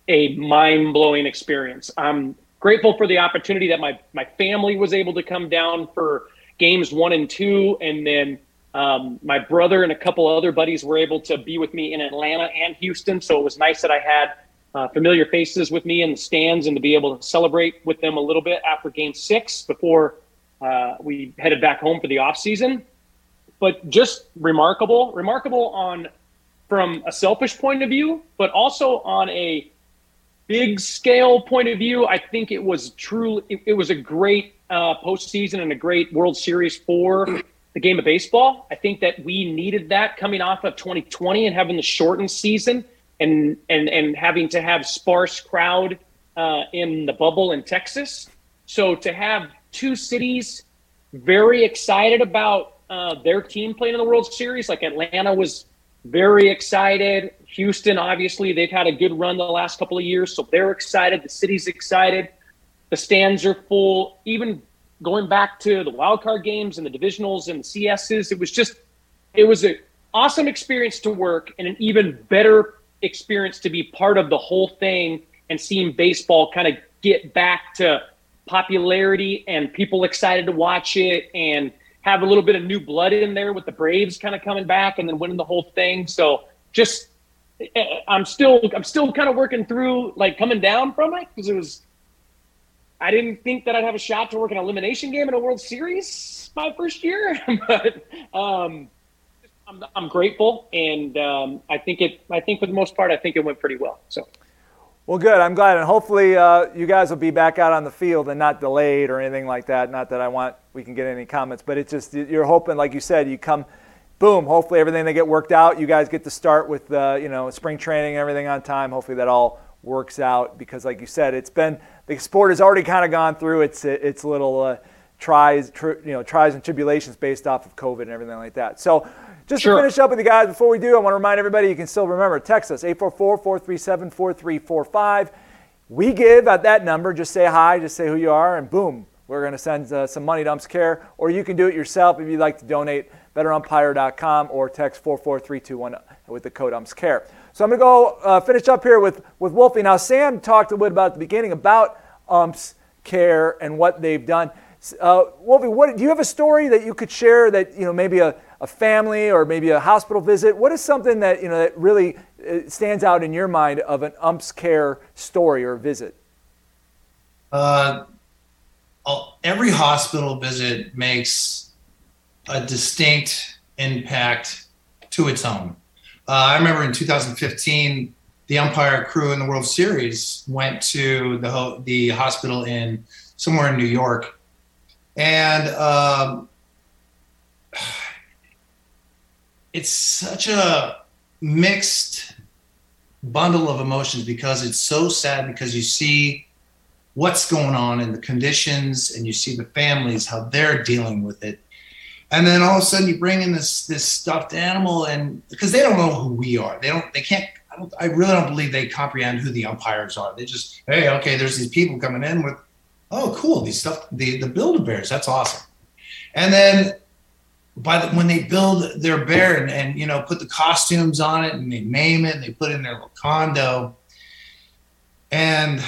a mind blowing experience. I'm grateful for the opportunity that my my family was able to come down for games one and two, and then um, my brother and a couple other buddies were able to be with me in Atlanta and Houston. So it was nice that I had uh, familiar faces with me in the stands and to be able to celebrate with them a little bit after Game Six before uh, we headed back home for the off season. But just remarkable, remarkable on from a selfish point of view, but also on a big scale point of view, I think it was truly, It, it was a great uh, postseason and a great World Series for the game of baseball. I think that we needed that coming off of 2020 and having the shortened season and and and having to have sparse crowd uh, in the bubble in Texas. So to have two cities very excited about uh, their team playing in the World Series, like Atlanta was very excited. Houston, obviously, they've had a good run the last couple of years, so they're excited. The city's excited. The stands are full. Even going back to the wild card games and the divisionals and the CSs, it was just, it was an awesome experience to work and an even better experience to be part of the whole thing and seeing baseball kind of get back to popularity and people excited to watch it and have a little bit of new blood in there with the Braves kind of coming back and then winning the whole thing. So just I'm still I'm still kind of working through like coming down from it because it was I didn't think that I'd have a shot to work an elimination game in a World Series my first year, *laughs* but um, I'm, I'm grateful and um, I think it I think for the most part I think it went pretty well. So. Well, good. I'm glad, and hopefully uh, you guys will be back out on the field and not delayed or anything like that. Not that I want we can get any comments, but it's just you're hoping, like you said, you come, boom. Hopefully everything they get worked out. You guys get to start with uh, you know spring training and everything on time. Hopefully that all works out because, like you said, it's been the sport has already kind of gone through its its little uh, tries, tr- you know, tries and tribulations based off of COVID and everything like that. So. Just Sure. to finish up with you guys, before we do, I want to remind everybody you can still remember text us 844 437 4345. We give at that number, just say hi, just say who you are, and boom, we're going to send uh, some money to Umps Care. Or you can do it yourself if you'd like to donate, betterumpire.com or text 44321 with the code Umps Care. So I'm going to go uh, finish up here with, with Wolfie. Now, Sam talked a little bit about at the beginning about Umps Care and what they've done. Uh, Wolfie, what, do you have a story that you could share that, you know, maybe a, a family or maybe a hospital visit? What is something that, you know, that really uh, stands out in your mind of an umps care story or visit? Uh, every hospital visit makes a distinct impact to its own. Uh, I remember in 2015, the umpire crew in the World Series went to the ho- the hospital in somewhere in New York, and um, it's such a mixed bundle of emotions because it's so sad because you see what's going on in the conditions and you see the families how they're dealing with it. And then all of a sudden you bring in this this stuffed animal and because they don't know who we are. They don't they can't I, don't, I really don't believe they comprehend who the umpires are. They just hey okay there's these people coming in with oh cool these stuff the the build a bears that's awesome. And then by the, when they build their bear and, and you know put the costumes on it and they name it and they put in their little condo. And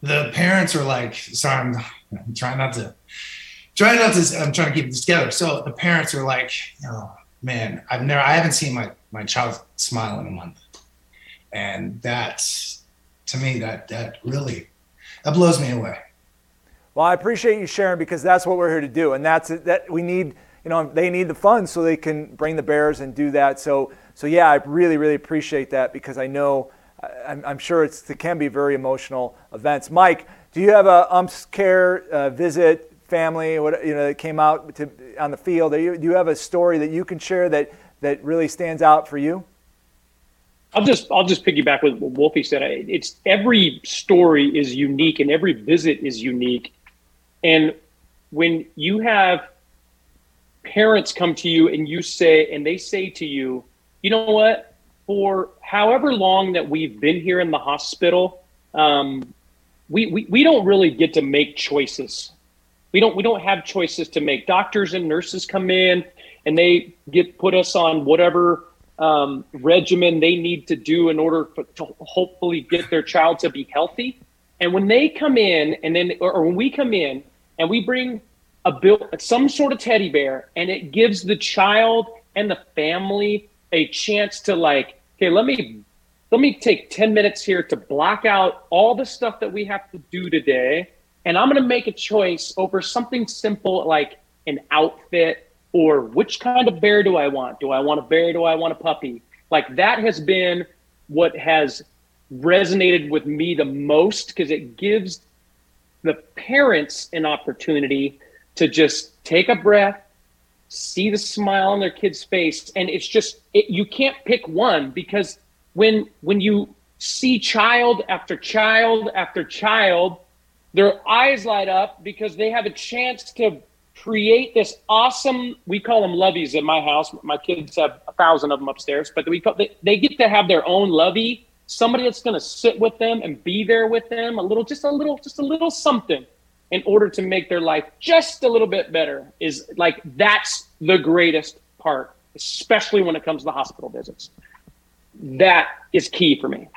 the parents are like sorry I'm, I'm trying not to trying not to i'm trying to keep this together. So the parents are like oh man i've never i haven't seen my my child smile in a month. And that's to me that that really that blows me away well, I appreciate you sharing because that's what we're here to do, and that's that we need. You know, they need the funds so they can bring the Bears and do that. So, so yeah, I really, really appreciate that because I know, I'm, I'm sure it's, it can be very emotional events. Mike, do you have a umps care uh, visit family? What you know that came out to, on the field? You, do you have a story that you can share that that really stands out for you? I'll just I'll just piggyback with what Wolfie said. It's every story is unique and every visit is unique and when you have parents come to you and you say, and they say to you, you know what, for however long that we've been here in the hospital, um, we, we, we don't really get to make choices. We don't we don't have choices to make. Doctors and nurses come in and they get put us on whatever um, regimen they need to do in order for, to hopefully get their child to be healthy. And when they come in, and then or, or when we come in and we bring a bill, some sort of teddy bear, and it gives the child and the family a chance to like, okay, let me let me take 10 minutes here to block out all the stuff that we have to do today. And I'm going to make a choice over something simple like an outfit or which kind of bear do I want? Do I want a bear? Do I want a puppy? Like that has been what has resonated with me the most because it gives the parents an opportunity to just take a breath, see the smile on their kid's face, and it's just it, you can't pick one because when when you see child after child after child, their eyes light up because they have a chance to create this awesome we call them loveys in my house. My kids have a thousand of them upstairs but we call, they, they get to have their own lovey somebody that's going to sit with them and be there with them a little just a little just a little something in order to make their life just a little bit better is like that's the greatest part especially when it comes to the hospital visits that is key for me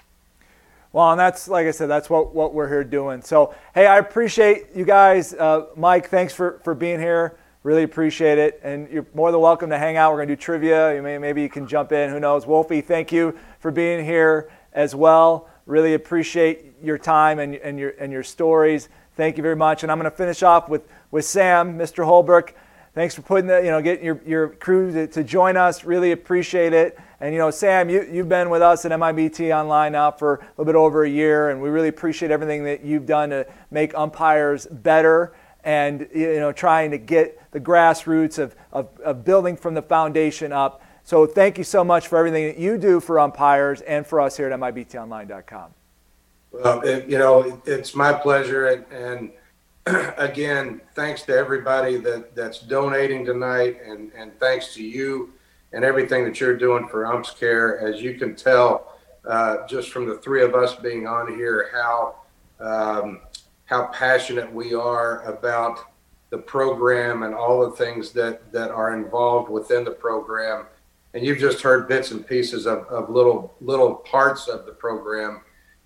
well, and that's like I said, that's what, what we're here doing. So, hey, I appreciate you guys. Uh, Mike, thanks for, for being here. Really appreciate it. And you're more than welcome to hang out. We're going to do trivia. You may, maybe you can jump in. Who knows? Wolfie, thank you for being here as well. Really appreciate your time and, and, your, and your stories. Thank you very much. And I'm going to finish off with, with Sam, Mr. Holbrook. Thanks for putting the, you know, getting your, your crew to, to join us. Really appreciate it. And, you know, Sam, you, you've been with us at MIBT Online now for a little bit over a year, and we really appreciate everything that you've done to make umpires better and, you know, trying to get the grassroots of, of, of building from the foundation up so thank you so much for everything that you do for umpires and for us here at MIBTOnline.com. Well, it, you know, it's my pleasure. And, and *clears throat* again, thanks to everybody that, that's donating tonight. And, and thanks to you and everything that you're doing for Umps Care. As you can tell, uh, just from the three of us being on here, how um, how passionate we are about the program and all the things that that are involved within the program and you've just heard bits and pieces of, of little little parts of the program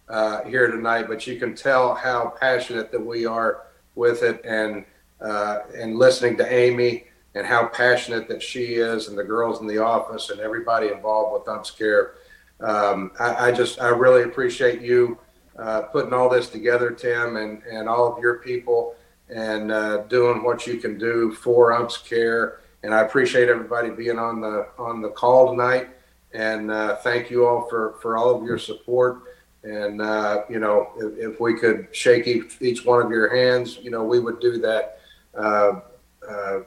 uh, here tonight, but you can tell how passionate that we are with it, and uh, and listening to Amy and how passionate that she is, and the girls in the office and everybody involved with Umps Care. Um, I, I, just I really appreciate you uh, putting all this together, Tim, and and all of your people, and uh, doing what you can do for Umps Care and I appreciate everybody being on the on the call tonight. And uh, thank you all for for all of your support. And uh, you know, if, if, we could shake each, each one of your hands, you know, we would do that. Uh, uh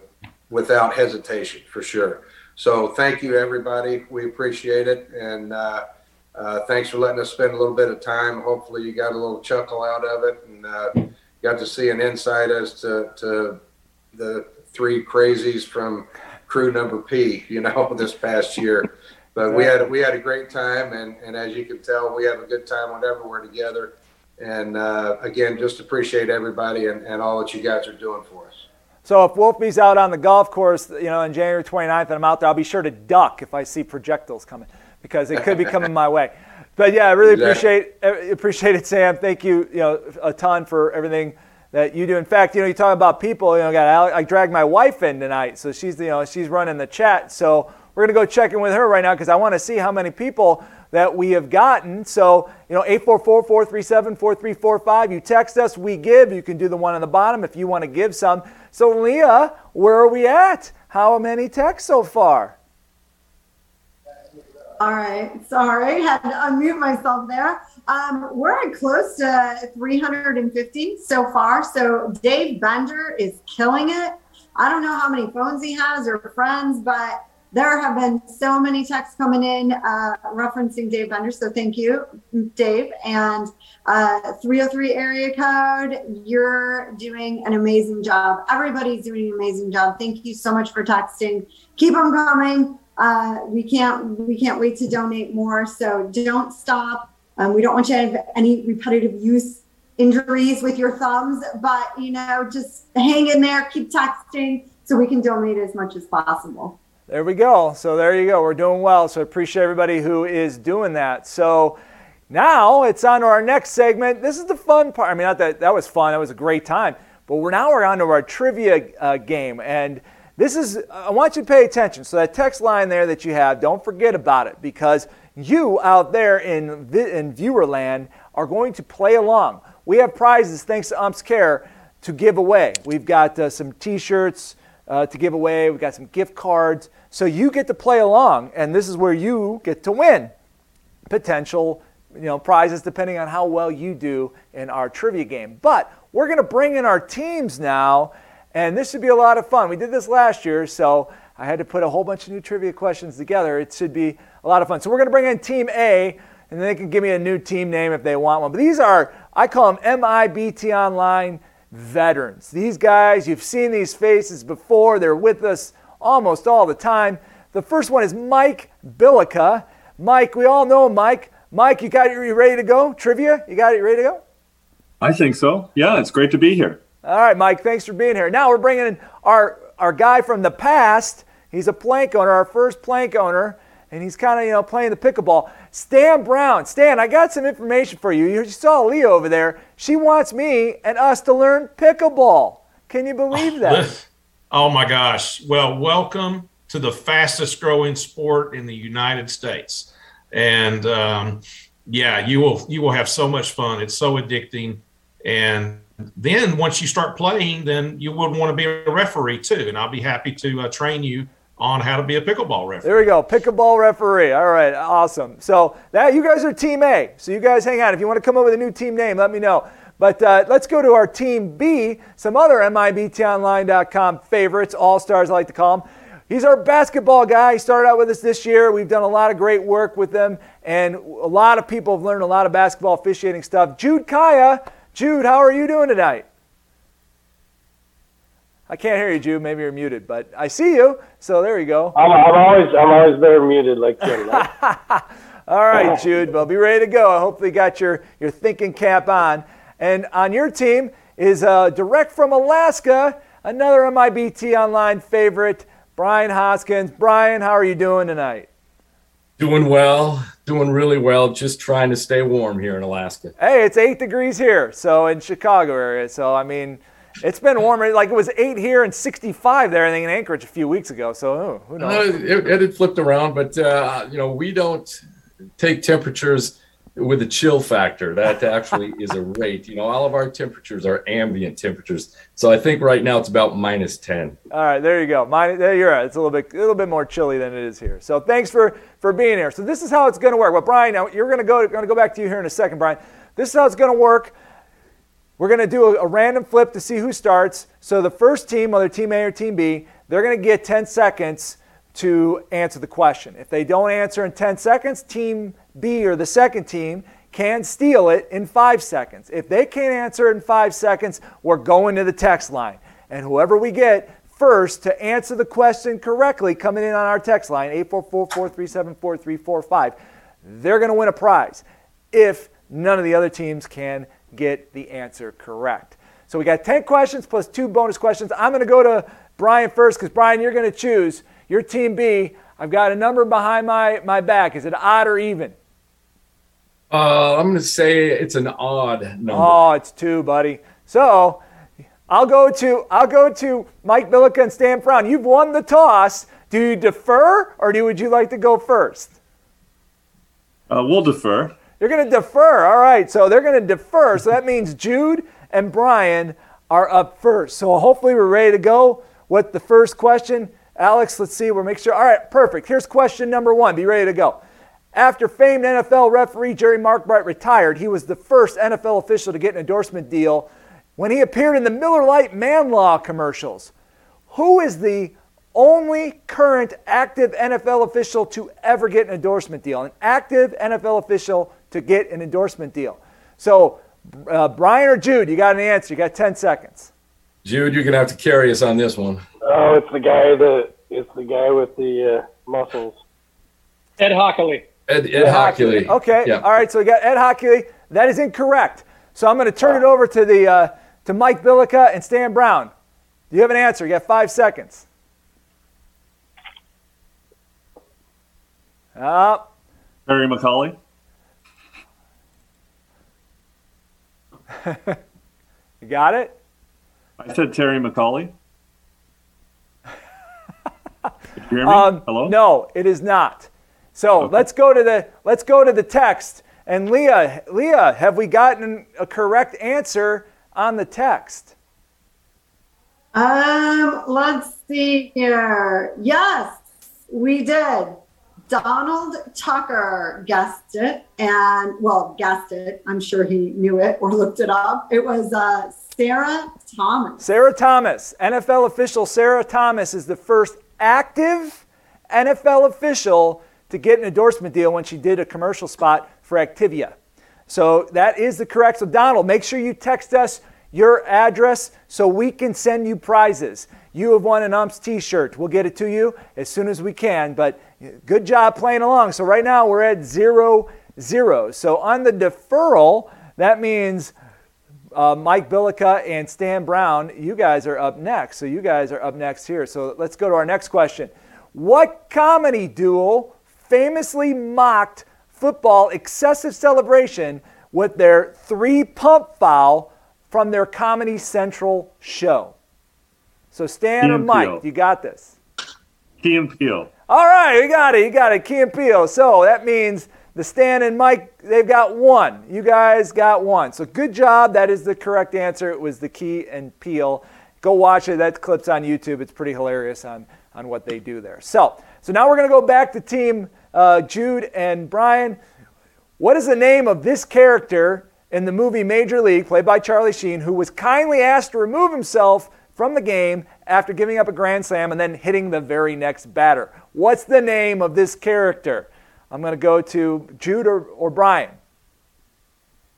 without hesitation for sure. So thank you, everybody. We appreciate it. And uh, uh, thanks for letting us spend a little bit of time. Hopefully, you got a little chuckle out of it and got to see an insight as to, to the three crazies from crew number P, you know, *laughs* this past year. But we had we had a great time, and, and as you can tell, we have a good time whenever we're together. And uh, again, just appreciate everybody and, and all that you guys are doing for us. So if Wolfie's out on the golf course, you know, on January 29th, and I'm out there, I'll be sure to duck if I see projectiles coming because it could be coming my way. But yeah, I really *laughs* exactly. appreciate appreciate it, Sam. Thank you, you know, a ton for everything that you do. In fact, you know, you talk about people. You know, got I dragged my wife in tonight, so she's you know she's running the chat. So we're gonna go check in with her right now because I want to see how many people that we have gotten. So, you know, 844-437-4345. You text us, we give. You can do the one on the bottom if you want to give some. So, Leah, where are we at? How many texts so far? All right, sorry, had to unmute myself there. Um, we're at close to 350 so far. So Dave Bender is killing it. I don't know how many phones he has or friends, but there have been so many texts coming in uh, referencing Dave Bender. So thank you, Dave. And uh, 303 area code, you're doing an amazing job. Everybody's doing an amazing job. Thank you so much for texting. Keep them coming. Uh, we can't we can't wait to donate more. So don't stop. Um, we don't want you to have any repetitive use injuries with your thumbs, but you know, just hang in there, keep texting so we can donate as much as possible. There we go. So there you go. We're doing well. So I appreciate everybody who is doing that. So now it's on to our next segment. This is the fun part. I mean, not that that was fun. That was a great time. But we're now we're on to our trivia uh, game, and this is I want you to pay attention. So that text line there that you have, don't forget about it because you out there in in viewer land are going to play along. We have prizes thanks to Umps Care to give away. We've got uh, some T-shirts uh, to give away. We've got some gift cards. So you get to play along, and this is where you get to win potential you know, prizes depending on how well you do in our trivia game. But we're going to bring in our teams now, and this should be a lot of fun. We did this last year, so I had to put a whole bunch of new trivia questions together. It should be a lot of fun. So we're going to bring in Team A, and they can give me a new team name if they want one. But these are, I call them MIBT Online veterans. These guys, you've seen these faces before, they're with us almost all the time. The first one is Mike Bilica. Mike, we all know Mike. Mike, you got it you ready to go? Trivia? You got it ready to go? I think so. Yeah, it's great to be here. All right, Mike, thanks for being here. Now we're bringing in our, our guy from the past. He's a plank owner, our first plank owner, and he's kind of, you know, playing the pickleball. Stan Brown. Stan, I got some information for you. You saw Leah over there. She wants me and us to learn pickleball. Can you believe that? Oh my gosh. Well, welcome to the fastest growing sport in the United States. And um, yeah, you will you will have so much fun. It's so addicting. And then once you start playing, then you would want to be a referee too. And I'll be happy to uh, train you on how to be a pickleball referee. There we go, pickleball referee. All right, awesome. So that you guys are Team A. So you guys hang on. If you want to come up with a new team name, let me know. But uh, let's go to our Team B, some other MIBTOnline.com favorites, all stars I like to call them. He's our basketball guy. He started out with us this year. We've done a lot of great work with him, and a lot of people have learned a lot of basketball officiating stuff. Jude Kaya. Jude, how are you doing tonight? I can't hear you, Jude. Maybe you're muted, but I see you. So there you go. I'm, I'm always I'm always there muted like Tim. *laughs* All right, Jude. Well, be ready to go. I hope you got your, your thinking cap on. And on your team is uh, direct from Alaska, another MIBT Online favorite, Brian Hoskins. Brian, how are you doing tonight? Doing well, doing really well. Just trying to stay warm here in Alaska. Hey, it's eight degrees here, so in Chicago area. So I mean, it's been warmer. Like it was eight here and 65 there, I think, in Anchorage a few weeks ago. So oh, who knows? Uh, it, it had flipped around, but uh, you know, we don't take temperatures with a chill factor. That actually *laughs* is a rate. You know, all of our temperatures are ambient temperatures. So I think right now it's about minus 10. All right, there you go. Minus, there you're right. It's a little bit a little bit more chilly than it is here. So thanks for for being here. So this is how it's going to work. Well, Brian, now you're going to go going to go back to you here in a second, Brian. This is how it's going to work. We're going to do a, a random flip to see who starts. So the first team, whether Team A or Team B, they're going to get 10 seconds to answer the question. If they don't answer in 10 seconds, team B or the second team can steal it in five seconds. If they can't answer in five seconds, we're going to the text line. And whoever we get first to answer the question correctly coming in on our text line, 844-437-4345, they're going to win a prize if none of the other teams can get the answer correct. So we got 10 questions plus two bonus questions. I'm going to go to Brian first because, Brian, you're going to choose your team B. I've got a number behind my, my back. Is it odd or even? Uh, I'm going to say it's an odd number. Oh, it's two, buddy. So I'll go to I'll go to Mike Bilica and Stan Brown. You've won the toss. Do you defer or do would you like to go first? Uh, we'll defer. You're going to defer. All right. So they're going to defer. So that means Jude and Brian are up first. So hopefully we're ready to go with the first question. Alex, let's see. We'll make sure. All right. Perfect. Here's question number one. Be ready to go. After famed NFL referee Jerry Markbreit retired, he was the first NFL official to get an endorsement deal when he appeared in the Miller Lite Man Law commercials. Who is the only current active NFL official to ever get an endorsement deal? An active NFL official to get an endorsement deal. So, uh, Brian or Jude, you got an answer. You got 10 seconds. Jude, you're going to have to carry us on this one. Oh, it's the guy that it's the guy with the uh, muscles. Ed Hochuli. Ed, Ed, Ed Hochuli. Okay. Yeah. All right. So we got Ed Hochuli. That is incorrect. So I'm going to turn it over to the uh, to Mike Bilica and Stan Brown. Do you have an answer? You got five seconds. Uh, Terry McAulay. *laughs* you got it? I said Terry McAulay. you hear me? Um, Hello? No, it is not. So okay. let's go to the let's go to the text. And Leah, Leah, have we gotten a correct answer on the text? Um, let's see here. Yes, we did. Donald Tucker guessed it, and well, guessed it. I'm sure he knew it or looked it up. It was uh, Sarah Thomas. Sarah Thomas, NFL official Sarah Thomas, is the first active NFL official to get an endorsement deal when she did a commercial spot for Activia. So that is the correct. So, Donald, make sure you text us your address so we can send you prizes. You have won an UMPS t shirt. We'll get it to you as soon as we can. But good job playing along. So, right now we're at zero zero. So, on the deferral, that means uh, Mike Bilica and Stan Brown, you guys are up next. So, you guys are up next here. So, let's go to our next question. What comedy duo famously mocked football excessive celebration with their three pump foul from their Comedy Central show. So Stan Key or Mike, Peele. you got this. Key and Peele. All right, you got it. You got it. Key and Peele. So that means the Stan and Mike, they've got one. You guys got one. So good job. That is the correct answer. It was the Key and Peele. Go watch it. That clip's on YouTube. It's pretty hilarious on, on what they do there. So, so now we're going to go back to team uh, Jude and Brian. What is the name of this character in the movie Major League, played by Charlie Sheen, who was kindly asked to remove himself from the game after giving up a grand slam and then hitting the very next batter. What's the name of this character? I'm going to go to Jude or, or Brian.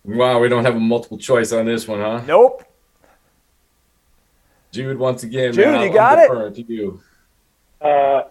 Wow, we don't have a multiple choice on this one, huh? Nope. Jude, once again, Jude, man, you got it. To you. Uh,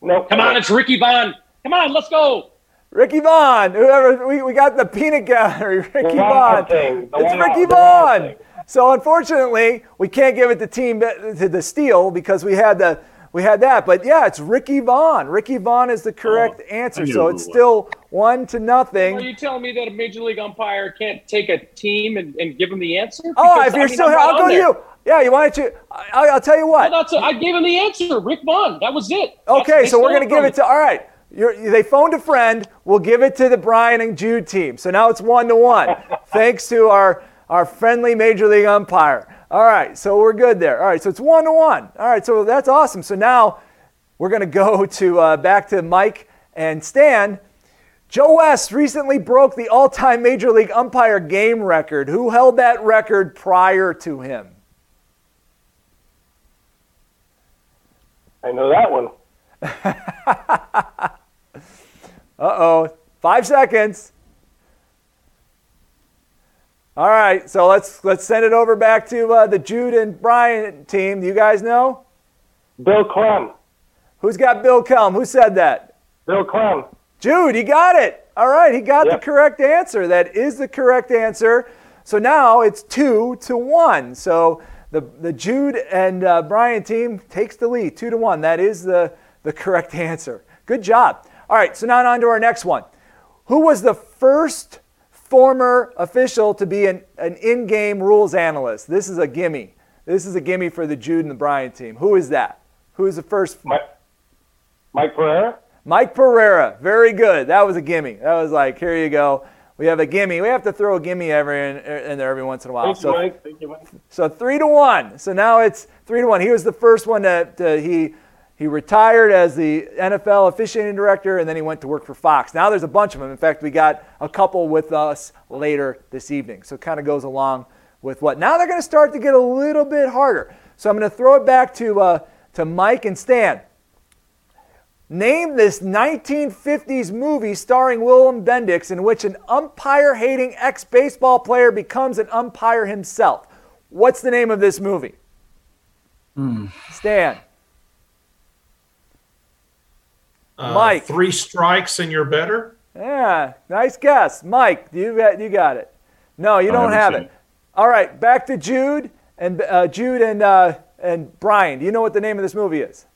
no. Come on, it's Ricky Vaughn. Come on, let's go. Ricky Vaughn, whoever we, we got the peanut gallery, *laughs* Ricky Vaughn. It's Ricky Vaughn. So unfortunately, we can't give it to team to the steal because we had the we had that. But yeah, it's Ricky Vaughn. Ricky Vaughn is the correct oh, answer. So it's still one to nothing. Are you telling me that a major league umpire can't take a team and, and give them the answer? Oh, because, oh, if you're I mean, still here, I'll go to you. Yeah, you wanted to. I, will tell you what. Well, I gave him the answer. Rick Vaughn. That was it. Okay, that's, so we're gonna give it to. All right. You're, they phoned a friend. We'll give it to the Brian and Jude team. So now it's one to one, *laughs* thanks to our, our friendly major league umpire. All right, so we're good there. All right, so it's one to one. All right, so that's awesome. So now we're going to go *laughs* to uh, back to Mike and Stan. Joe West recently broke the all-time major league umpire game record. Who held that record prior to him? I know that one. *laughs* Uh oh. Five seconds. All right, so let's let's send it over back to uh, the Jude and Brian team. Do you guys know? Bill Klem. Who's got Bill Klem? Who said that? Bill Klem. Jude, he got it. All right, he got Yep. the correct answer. That is the correct answer. So now it's two to one. So the the Jude and uh, Brian team takes the lead, two to one. That is the the correct *laughs* answer. Good job. All right, so now on to our next one. Who was the first former official to be an, an in-game rules analyst? This is a gimme. This is a gimme for the Jude and the Brian team. Who is that? Who is the first? Mike, Mike Pereira. Mike Pereira, very good. That was a gimme. That was like, here you go. We have a gimme. We have to throw a gimme every in, in there every once in a while. Thank you, So, Mike. Thank you, Mike. so three to one. So now it's three to one. He was the first one to, to he he retired as the NFL officiating director, and then he went to work for Fox. Now there's a bunch of them. In fact, we got a couple with us later this evening. So it kind of goes along with what. Now they're going to start to get a little bit harder. So I'm going to throw it back to uh, to Mike and Stan. Name this 1950s movie starring William Bendix in which an umpire hating ex baseball player becomes an umpire himself. What's the name of this movie? Stan. Uh, Mike. Three strikes and you're better. Yeah, nice guess. Mike, you got, you got it. No, you don't haven't have seen it. it. All right, back to Jude and uh, Jude and uh, and Brian. Do you know what the name of this movie is?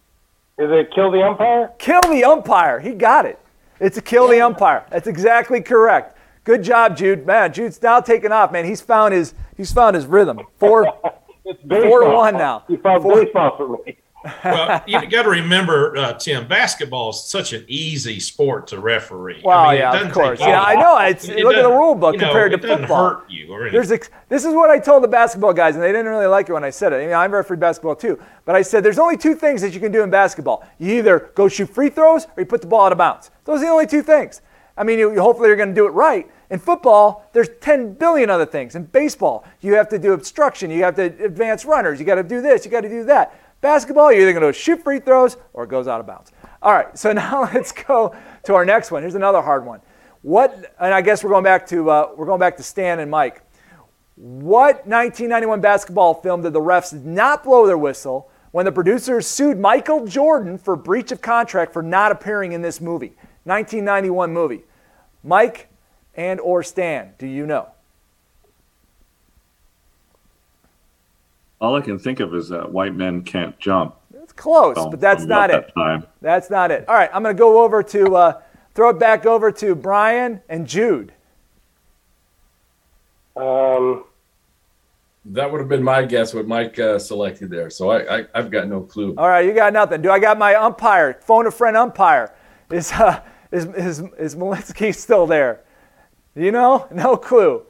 Is it Kill the Umpire? Kill the umpire. He got it. It's a kill the umpire. That's exactly correct. Good job, Jude. Man, Jude's now taking off. Man, he's found his he's found his rhythm. Four *laughs* It's four to one now. You found Four- baseball for me. Well, you got to remember, uh, Tim. Basketball is such an easy sport to referee. Well, I mean, yeah, of course. Yeah, I know. It's It look at the rule book you know, compared it to football. hurt you or anything. There's ex- this is what I told the basketball guys, and they didn't really like it when I said it. I mean, I've refereed basketball too, but I said there's only two things that you can do in basketball. You either go shoot free throws or you put the ball out of bounds. Those are the only two things. I mean, you, you- hopefully you're going to do it right. In football, there's 10 billion other things. In baseball, you have to do obstruction, you have to advance runners, you got to do this, you got to do that. Basketball, you're either going to shoot free throws or it goes out of bounds. All right, so *laughs* now let's go to our next one. Here's another hard one. What? And I guess we're going back to uh, we're going back to Stan and Mike. What 1991 basketball film did the refs not blow their whistle when the producers sued Michael Jordan for breach of contract for not appearing in this movie? 1991 movie. Mike and or Stan, do you know? All I can think of is that white men can't jump. It's close, Film but that's not it. that Time. That's not it. All right, I'm going to go over to uh, throw it back over to Brian and Jude. Um, That would have been my guess what Mike uh, selected there. So I, I, I've got no clue. All right, you got nothing. Do I got my umpire? Phone a friend umpire. Is uh, is is is Muchlinski still there? You know, no clue.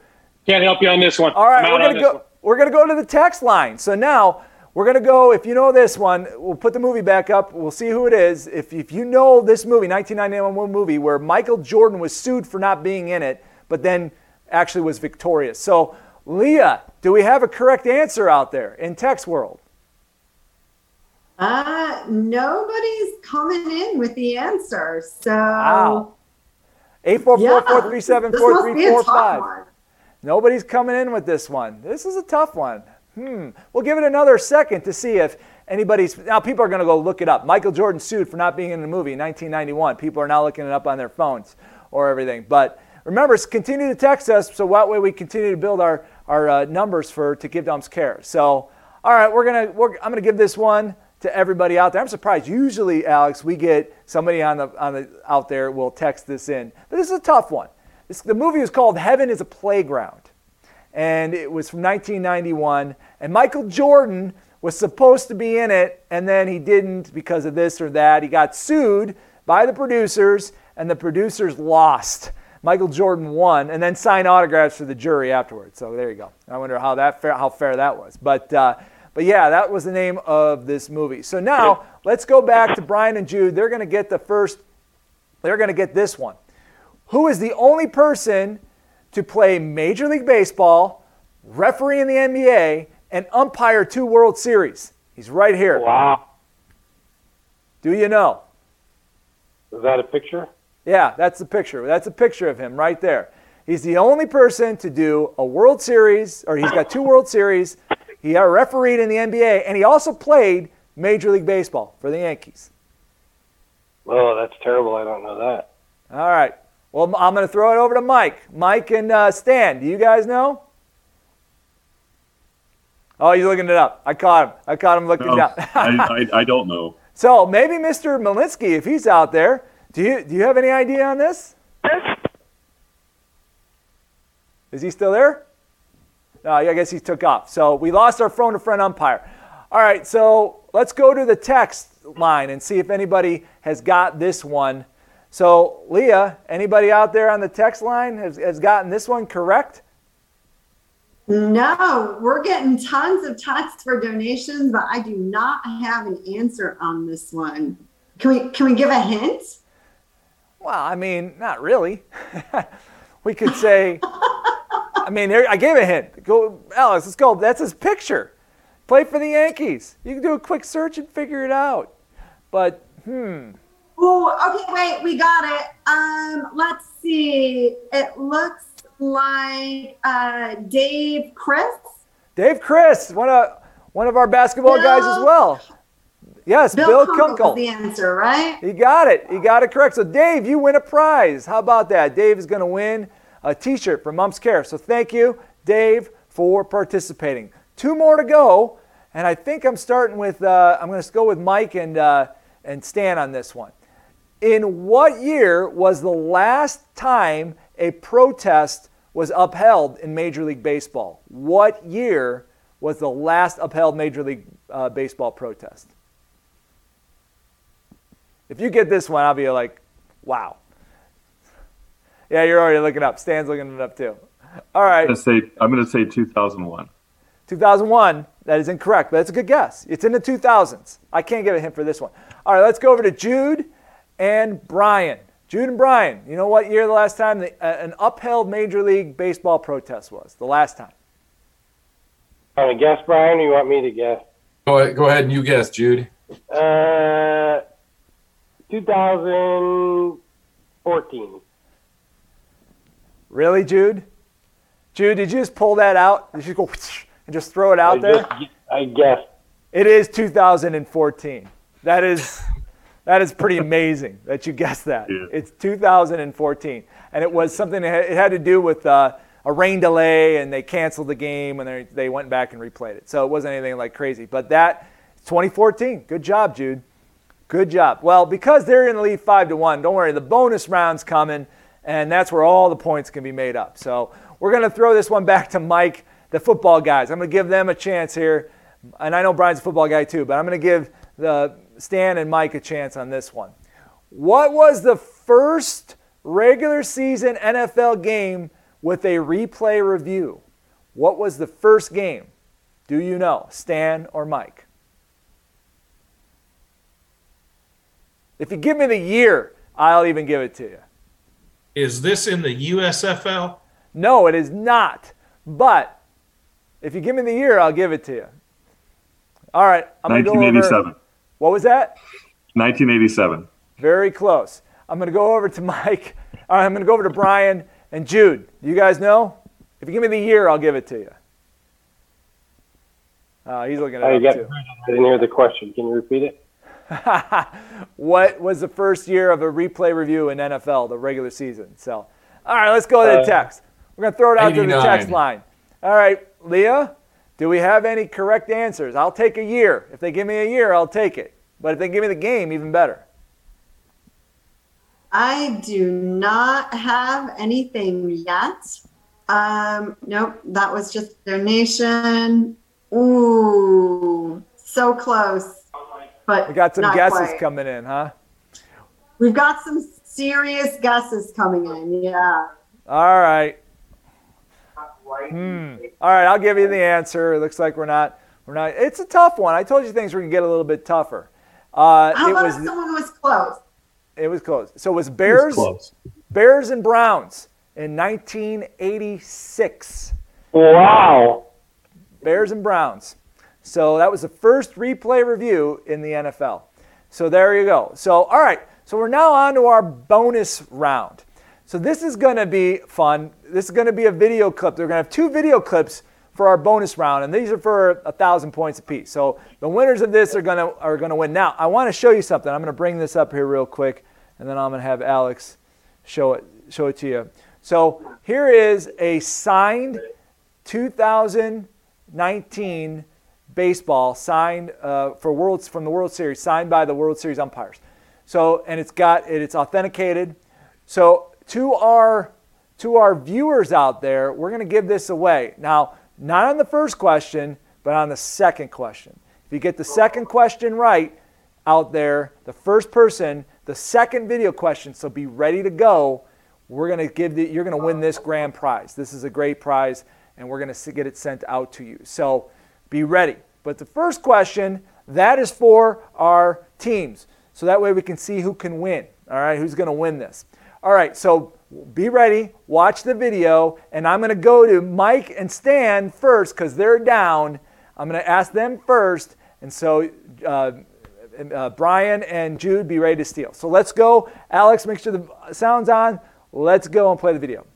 Can't help you on this one. All right, I'm we're gonna go. one. We're going to go to the text line. So now we're going to go, if you know this one, we'll put the movie back up. We'll see who it is. If, if you know this movie, 1991 movie, where Michael Jordan was sued for not being in it, but then actually was victorious. So, Leah, do we have a correct answer out there in text world? Uh, nobody's coming in with the answer. So, wow. 844 437 4345. Nobody's coming in with this one. This is a tough one. Hmm. We'll give it another second to see if anybody's. Now, people are going to go look it up. Michael Jordan sued for not being in the movie in 1991. People are now looking it up on their phones or everything. But remember, continue to text us so that way we continue to build our, our uh, numbers for to give dumps care. So, all right, we're gonna. We're, I'm gonna give this one to everybody out there. I'm surprised. Usually, Alex, we get somebody on the on the out there will text this in, but this is a tough one. This, the movie was called Heaven is a Playground and it was from 1991. And Michael Jordan was supposed to be in it, and then he didn't because of this or that. He got sued by the producers, and the producers lost. Michael Jordan won, and then signed autographs for the jury afterwards. So there you go. I wonder how that fair, how fair that was. But uh, but yeah, that was the name of this movie. So now let's go back to Brian and Jude. They're going to get the first. They're going to get this one. Who is the only person to play Major League Baseball, referee in the NBA, and umpire two World Series? He's right here. wow. Do you know? Is that a picture? Yeah, that's the picture. That's a picture of him right there. He's the only person to do a World Series, or he's got two World Series. He uh, refereed in the NBA, and he also played Major League Baseball for the Yankees. Oh, that's terrible. I don't know that. All right. Well, I'm going to throw it over to Mike. Mike and uh, Stan, do you guys know? Oh, he's looking it up. I caught him. I caught him looking No, down. *laughs* I, I, I don't know. *laughs* so maybe Mr. Muchlinski, if he's out there, do you do you have any idea on this? Is he still there? No, I guess he took off. So we lost our phone to friend umpire. All right, so let's go to the text line and see if anybody has got this one. So, Leah, anybody out there on the text line has, has gotten this one correct? No, we're getting tons of texts for donations, but I do not have an answer on this one. Can we can we give a hint? Well, I mean, not really. *laughs* we could say, I mean, there, I gave a hint. Go, Alex, let's go. That's his picture. Play for the Yankees. You can do a quick search and figure it out. But, hmm. Oh, okay, wait, we got it. Um, let's see. It looks like uh, Dave Chris. Dave Chris, one of, one of our basketball guys as well. Yes, Bill, Bill, Kunkel the answer, right? He got it. He got it correct. So, Dave, you win a prize. How about that? Dave is going to win a t shirt from Umps Care. So, thank you, Dave, for participating. Two more to go. And I think I'm starting with, uh, I'm going to go with Mike and, uh, and Stan on this one. In what year was the last time a protest was upheld in Major League Baseball? What year was the last upheld Major League uh, Baseball protest? If you get this one, I'll be like, wow. Yeah, you're already looking up. Stan's looking it up too. All right, I'm gonna say I'm gonna say 2001. 2001. That is incorrect, but it's a good guess. It's in the 2000s. I can't give a hint for this one. All right, let's go over to Jude and Brian. Jude and Brian, you know what year the last time the, uh, an upheld Major League Baseball protest was? The last time. Want to guess, Brian? Or you want me to guess? Go ahead, go ahead and you guess, Jude. Uh, 2014. Really, Jude? Jude, did you just pull that out? Did you go and just throw it out I there? just- I guess. It is 2014. That is that is pretty amazing that you guessed that. Yeah. It's 2014, and it was something that it had to do with uh, a rain delay, and they canceled the game, and they they went back and replayed it. So it wasn't anything like crazy. But that 2014. Good job, Jude. Good job. Well, because they're in the lead five to one, don't worry. The bonus round's coming, and that's where all the points can be made up. So we're going to throw this one back to Mike, the football guys. I'm going to give them a chance here, and I know Brian's a football guy too, but I'm going to give the Stan and Mike a chance on this one. What was the first regular season NFL game with a replay review? What was the first game? Do you know, Stan or Mike? If you give me the year, I'll even give it to you. Is this in the USFL? No, it is not. But if you give me the year, I'll give it to you. All right, I'm going to go over. 1987. What was that? 1987. Very close. I'm going to go over to *laughs* Mike. All right, I'm going to go over to Brian and Jude. You guys know? If you give me the year, I'll give it to you. Uh, he's looking I it got. up too. I didn't hear the question. Can you repeat it? *laughs* what was the first year of a replay review in NFL, the regular season? So, all right, let's go to the Uh, text. We're going to throw it out to the text line. All right, Leah, do we have any correct answers? I'll take a year. If they give me a year, I'll take it. But if they give me the game, even better. I do not have anything yet. Um, nope, that was just donation. Ooh, so close. But We got some guesses quite. coming in, huh? We've got some serious guesses coming in. Yeah. All right. Hmm. All right, I'll give you the answer. It looks like we're not. We're not. It's a tough one. I told you things were gonna get a little bit tougher. Uh, How it about was. if someone was close? It was close. So it was Bears, close. Bears and Browns in 1986. Wow. Bears and Browns. So that was the first replay review in the NFL. So there you go. So, all right. So we're now on to our bonus round. So this is going to be fun. This is going to be a video clip. They're going to have two video clips for our bonus round, and these are for a thousand points apiece. So the winners of this are going to are going to win. Now I want to show you something. I'm going to bring this up here real quick, and then I'm going to have Alex show it show it to you. So here is a signed 2019 baseball signed uh, for worlds from the World Series, signed by the World Series umpires. So and it's got it, it's authenticated. So to our to our viewers out there, we're going to give this away. Now, not on the first question, but on the second question. If you get the second question right out there, the first person, the second video question, so be ready to go. We're going to give the, you're going to win this grand prize. This is a great prize, and we're going to get it sent out to you. So be ready. But the first question, that is for our teams. So that way we can see who can win. All right, who's going to win this. All right, so be ready, watch the video, and I'm going to go to Mike and Stan first because they're down. I'm going to ask them first, and so uh, uh, Brian and Jude be ready to steal. So let's go. Alex, make sure the sound's on. Let's go and play the video.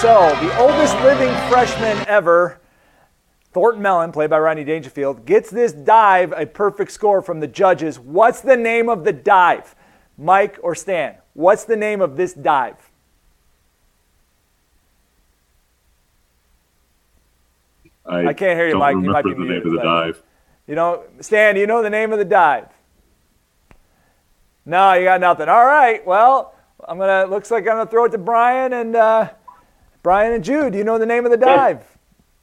So, the oldest living freshman ever, Thornton Mellon, played by Rodney Dangerfield, gets this dive a perfect score from the judges. What's the name of the dive? Mike or Stan? What's the name of this dive? I, I can't hear you, Mike. You might be the name of the dive. You know, Stan, do you know the name of the dive? No, you got nothing. All right. Well, I'm gonna. Looks like I'm gonna throw it to Brian and uh, Brian and Jude. Do you know the name of the dive?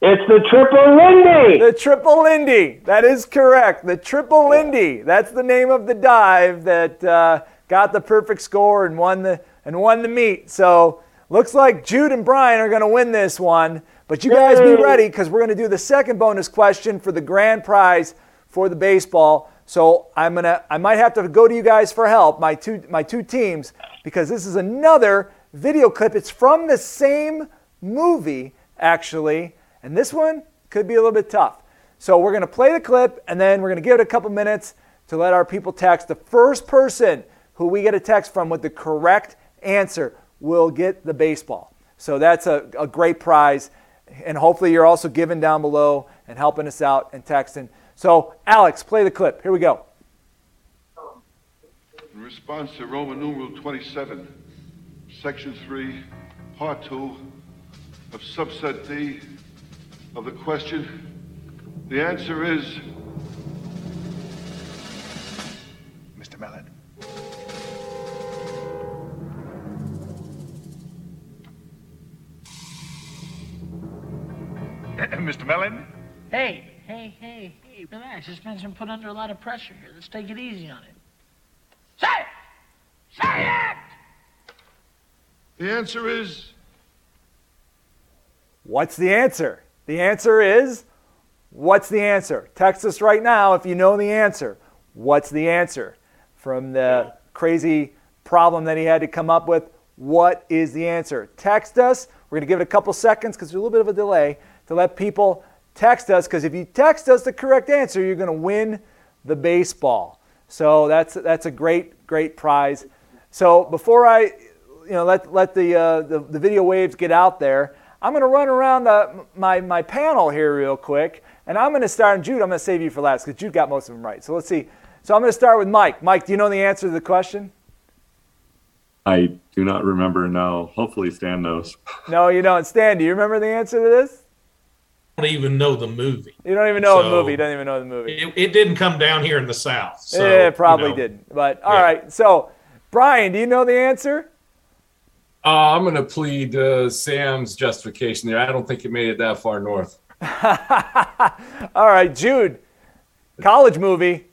It's the Triple Lindy. The Triple Lindy. That is correct. The Triple Lindy. That's the name of the dive that uh, got the perfect score and won the and won the meet. So looks like Jude and Brian are going to win this one. But you guys be ready because we're going to do the second bonus question for the grand prize for the baseball. So I'm gonna I might have to go to you guys for help, my two my two teams, because this is another video clip. It's from the same movie actually, and this one could be a little bit tough. So we're gonna play the clip and then we're gonna give it a couple minutes to let our people text. The first person who we get a text from with the correct answer will get the baseball. So that's a, a great prize. And hopefully you're also giving down below and helping us out and texting. So, Alex, play the clip. Here we go. In response to Roman numeral 27, section 3, part 2 of subset D of the question, the answer is Mr. Mellon. *clears throat* Mr. Mellon? Hey, hey, hey, hey, relax. This man's been put under a lot of pressure here. Let's take it easy on him. Say it! Say it! The answer is What's the answer? The answer is what's the answer? Text us right now if you know the answer. What's the answer? From the crazy problem that he had to come up with, what is the answer? Text us. We're going to give it a couple seconds because there's a little bit of a delay to let people text us because if you text us the correct answer, you're going to win the baseball. So that's that's a great great prize. So before I you know let let the uh, the, the video waves get out there. I'm going to run around the, my my panel here real quick, and I'm going to start. And Jude, I'm going to save you for last because Jude got most of them right. So let's see. So I'm going to start with Mike. Mike, do you know the answer to the question? I do not remember. No. Hopefully, Stan knows. *laughs* No, you don't. Stan, do you remember the answer to this? I don't even know the movie. You don't even know the So- movie. You don't even know the movie. It, it didn't come down here in the South. So, it probably you know. didn't. But all right. So, Brian, do you know the answer? Uh, I'm going to plead uh, Sam's justification there. I don't think it made it that far north. *laughs* All right, Jude. College movie.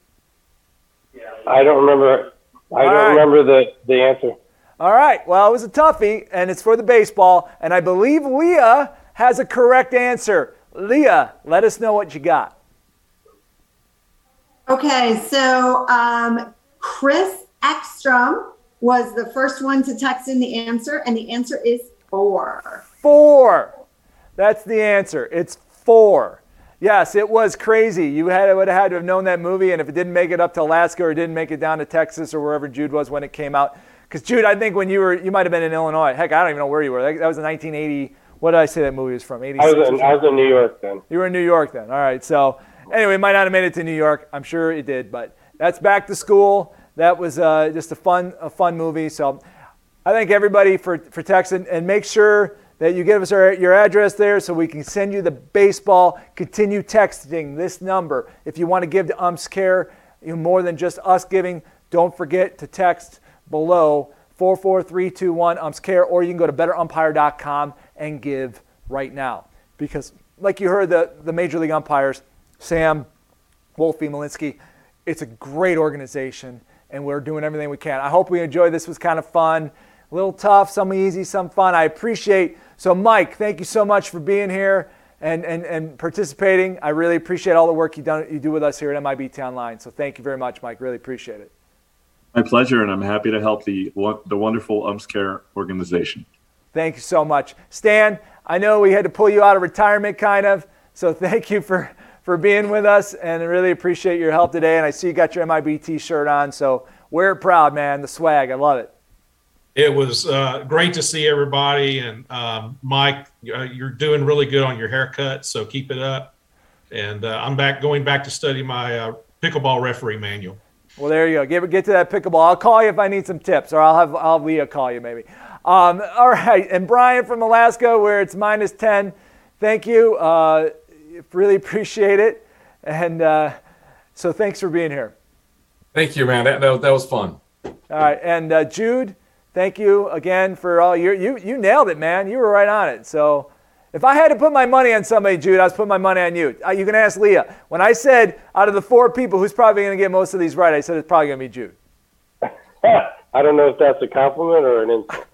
I don't remember. I All don't right. remember the the answer. All right. Well, it was a toughie, and it's for the baseball. And I believe Leah has a correct answer. Leah, let us know what you got. Okay, so um, Chris Ekstrom was the first one to text in the answer, and the answer is four. Four. That's the answer. It's four. Yes, it was crazy. You had would have had to have known that movie, and if it didn't make it up to Alaska or didn't make it down to Texas or wherever Jude was when it came out, because Jude, I think when you were, you might have been in Illinois. Heck, I don't even know where you were. That, that was in 1980. What did I say that movie was from? 86. I was in? I was in New York then. You were in New York then. All right. So anyway, it might not have made it to New York. I'm sure it did, but that's back to school. That was uh, just a fun, a fun movie. So I thank everybody for, for texting and make sure that you give us our, your address there so we can send you the baseball. Continue texting this number. If you want to give to UMPS Care, you know, more than just us giving, don't forget to text below 44321 UMPS Care or you can go to betterumpire.com and give right now. Because like you heard the, the major league umpires, Sam, Wolfie, Muchlinski, it's a great organization and we're doing everything we can. I hope we enjoyed this. was kind of fun, a little tough, some easy, some fun. I appreciate. So Mike, thank you so much for being here and, and, and participating. I really appreciate all the work you done you do with us here at MIBT Online. So thank you very much, Mike. Really appreciate it. My pleasure, and I'm happy to help the the wonderful Umps Care organization. Thank you so much. Stan, I know we had to pull you out of retirement kind of, so thank you for, for being with us and I really appreciate your help today. And I see you got your MIBT shirt on, so wear it proud, man. The swag, I love it. It was uh, great to see everybody, and um, Mike, uh, you're doing really good on your haircut, so keep it up. And uh, I'm back going back to study my uh, pickleball referee manual. Well, there you go. Get, get to that pickleball. I'll call you if I need some tips, or I'll have, I'll Leah call you maybe. Um, all right. And Brian from Alaska, where it's minus 10, thank you. Really appreciate it. And uh, so thanks for being here. Thank you, man. That, that, that was fun. All right. And uh, Jude, thank you again for all your, you, you nailed it, man. You were right on it. So if I had to put my money on somebody, Jude, I was putting my money on you. Uh, you can ask Leah. When I said out of the four people who's probably going to get most of these right, I said it's probably going to be Jude. *laughs* I don't know if that's a compliment or an insult.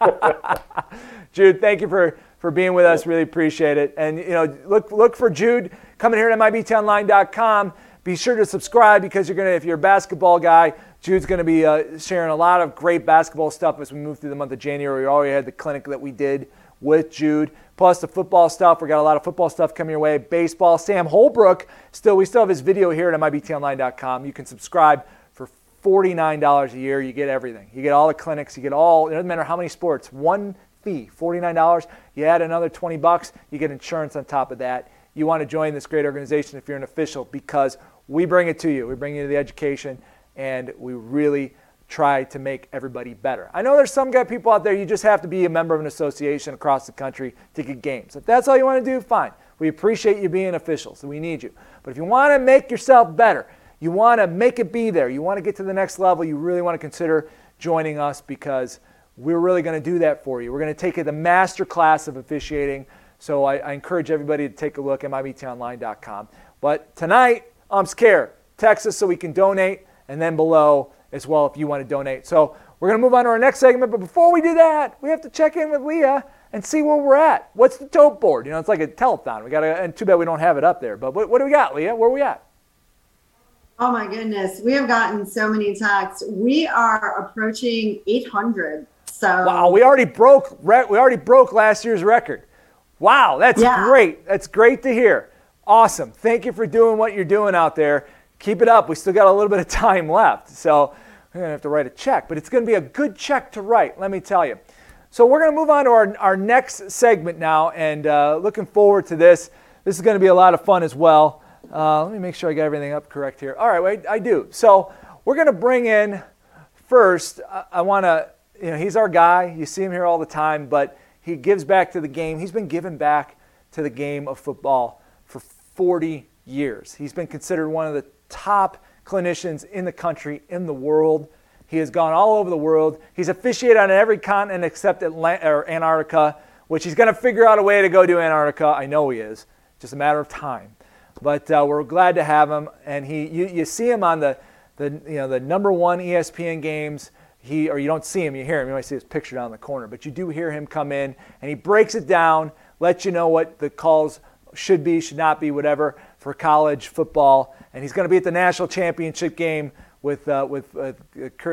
*laughs* Jude, thank you for, for being with us. Really appreciate it. And you know, look look for Jude coming here at MIBTOnline.com. Be sure to subscribe because you're gonna if you're a basketball guy, Jude's gonna be uh, sharing a lot of great basketball stuff as we move through the month of January. We already had the clinic that we did with Jude, plus the football stuff. We got a lot of football stuff coming your way. Baseball. Sam Holbrook, still we still have his video here at MIBTOnline.com. You can subscribe for $49 a year. You get everything. You get all the clinics. You get all. It doesn't matter how many sports. One fee, $49. You add another 20 bucks. You get insurance on top of that. You want to join this great organization if you're an official because we bring it to you. We bring you the education, and we really try to make everybody better. I know there's some guy people out there. You just have to be a member of an association across the country to get games. If that's all you want to do, fine. We appreciate you being officials. So we need you. But if you want to make yourself better, you want to make it be there, you want to get to the next level, you really want to consider joining us because we're really going to do that for you. We're going to take the master class of officiating. So I, I encourage everybody to take a look at MIBTOnline.com. But tonight, UMPS Care, text us so we can donate, and then below as well if you want to donate. So we're going to move on to our next segment. But before we do that, we have to check in with Leah and see where we're at. What's the tote board? You know, it's like a telethon. We got to, and too bad we don't have it up there. But what, what do we got, Leah? Where are we at? Oh my goodness, we have gotten so many texts. We are approaching 800. So Wow, we already broke re- we already broke last year's record. Wow, that's Yeah. great. That's great to hear. Awesome. Thank you for doing what you're doing out there. Keep it up. We still got a little bit of *laughs* time left. So going to have to write a check, but it's going to be a good check to write, let me tell you. So we're going to move on to our, our next segment now, and uh, looking forward to this. This is going to be a lot of fun as well. Uh, let me make sure I got everything up correct here. All right, wait, I do. So we're going to bring in first, I, I want to, you know, he's our guy. You see him here all the time, but he gives back to the game. He's been giving back to the game of football for 40 years. He's been considered one of the top clinicians in the country, in the world. He has gone all over the world. He's officiated on every continent except Antarctica, which he's going to figure out a way to go to Antarctica. I know he is. Just a matter of time. But uh, we're glad to have him. And he, you, you see him on the, the, you know, the number one ESPN games. He, or you don't see him, you hear him. You might see his picture down in the corner. But you do hear him come in, and he breaks it down, lets you know what the calls should be, should not be, whatever, for college football. And he's going to be at the national championship game with uh, with uh,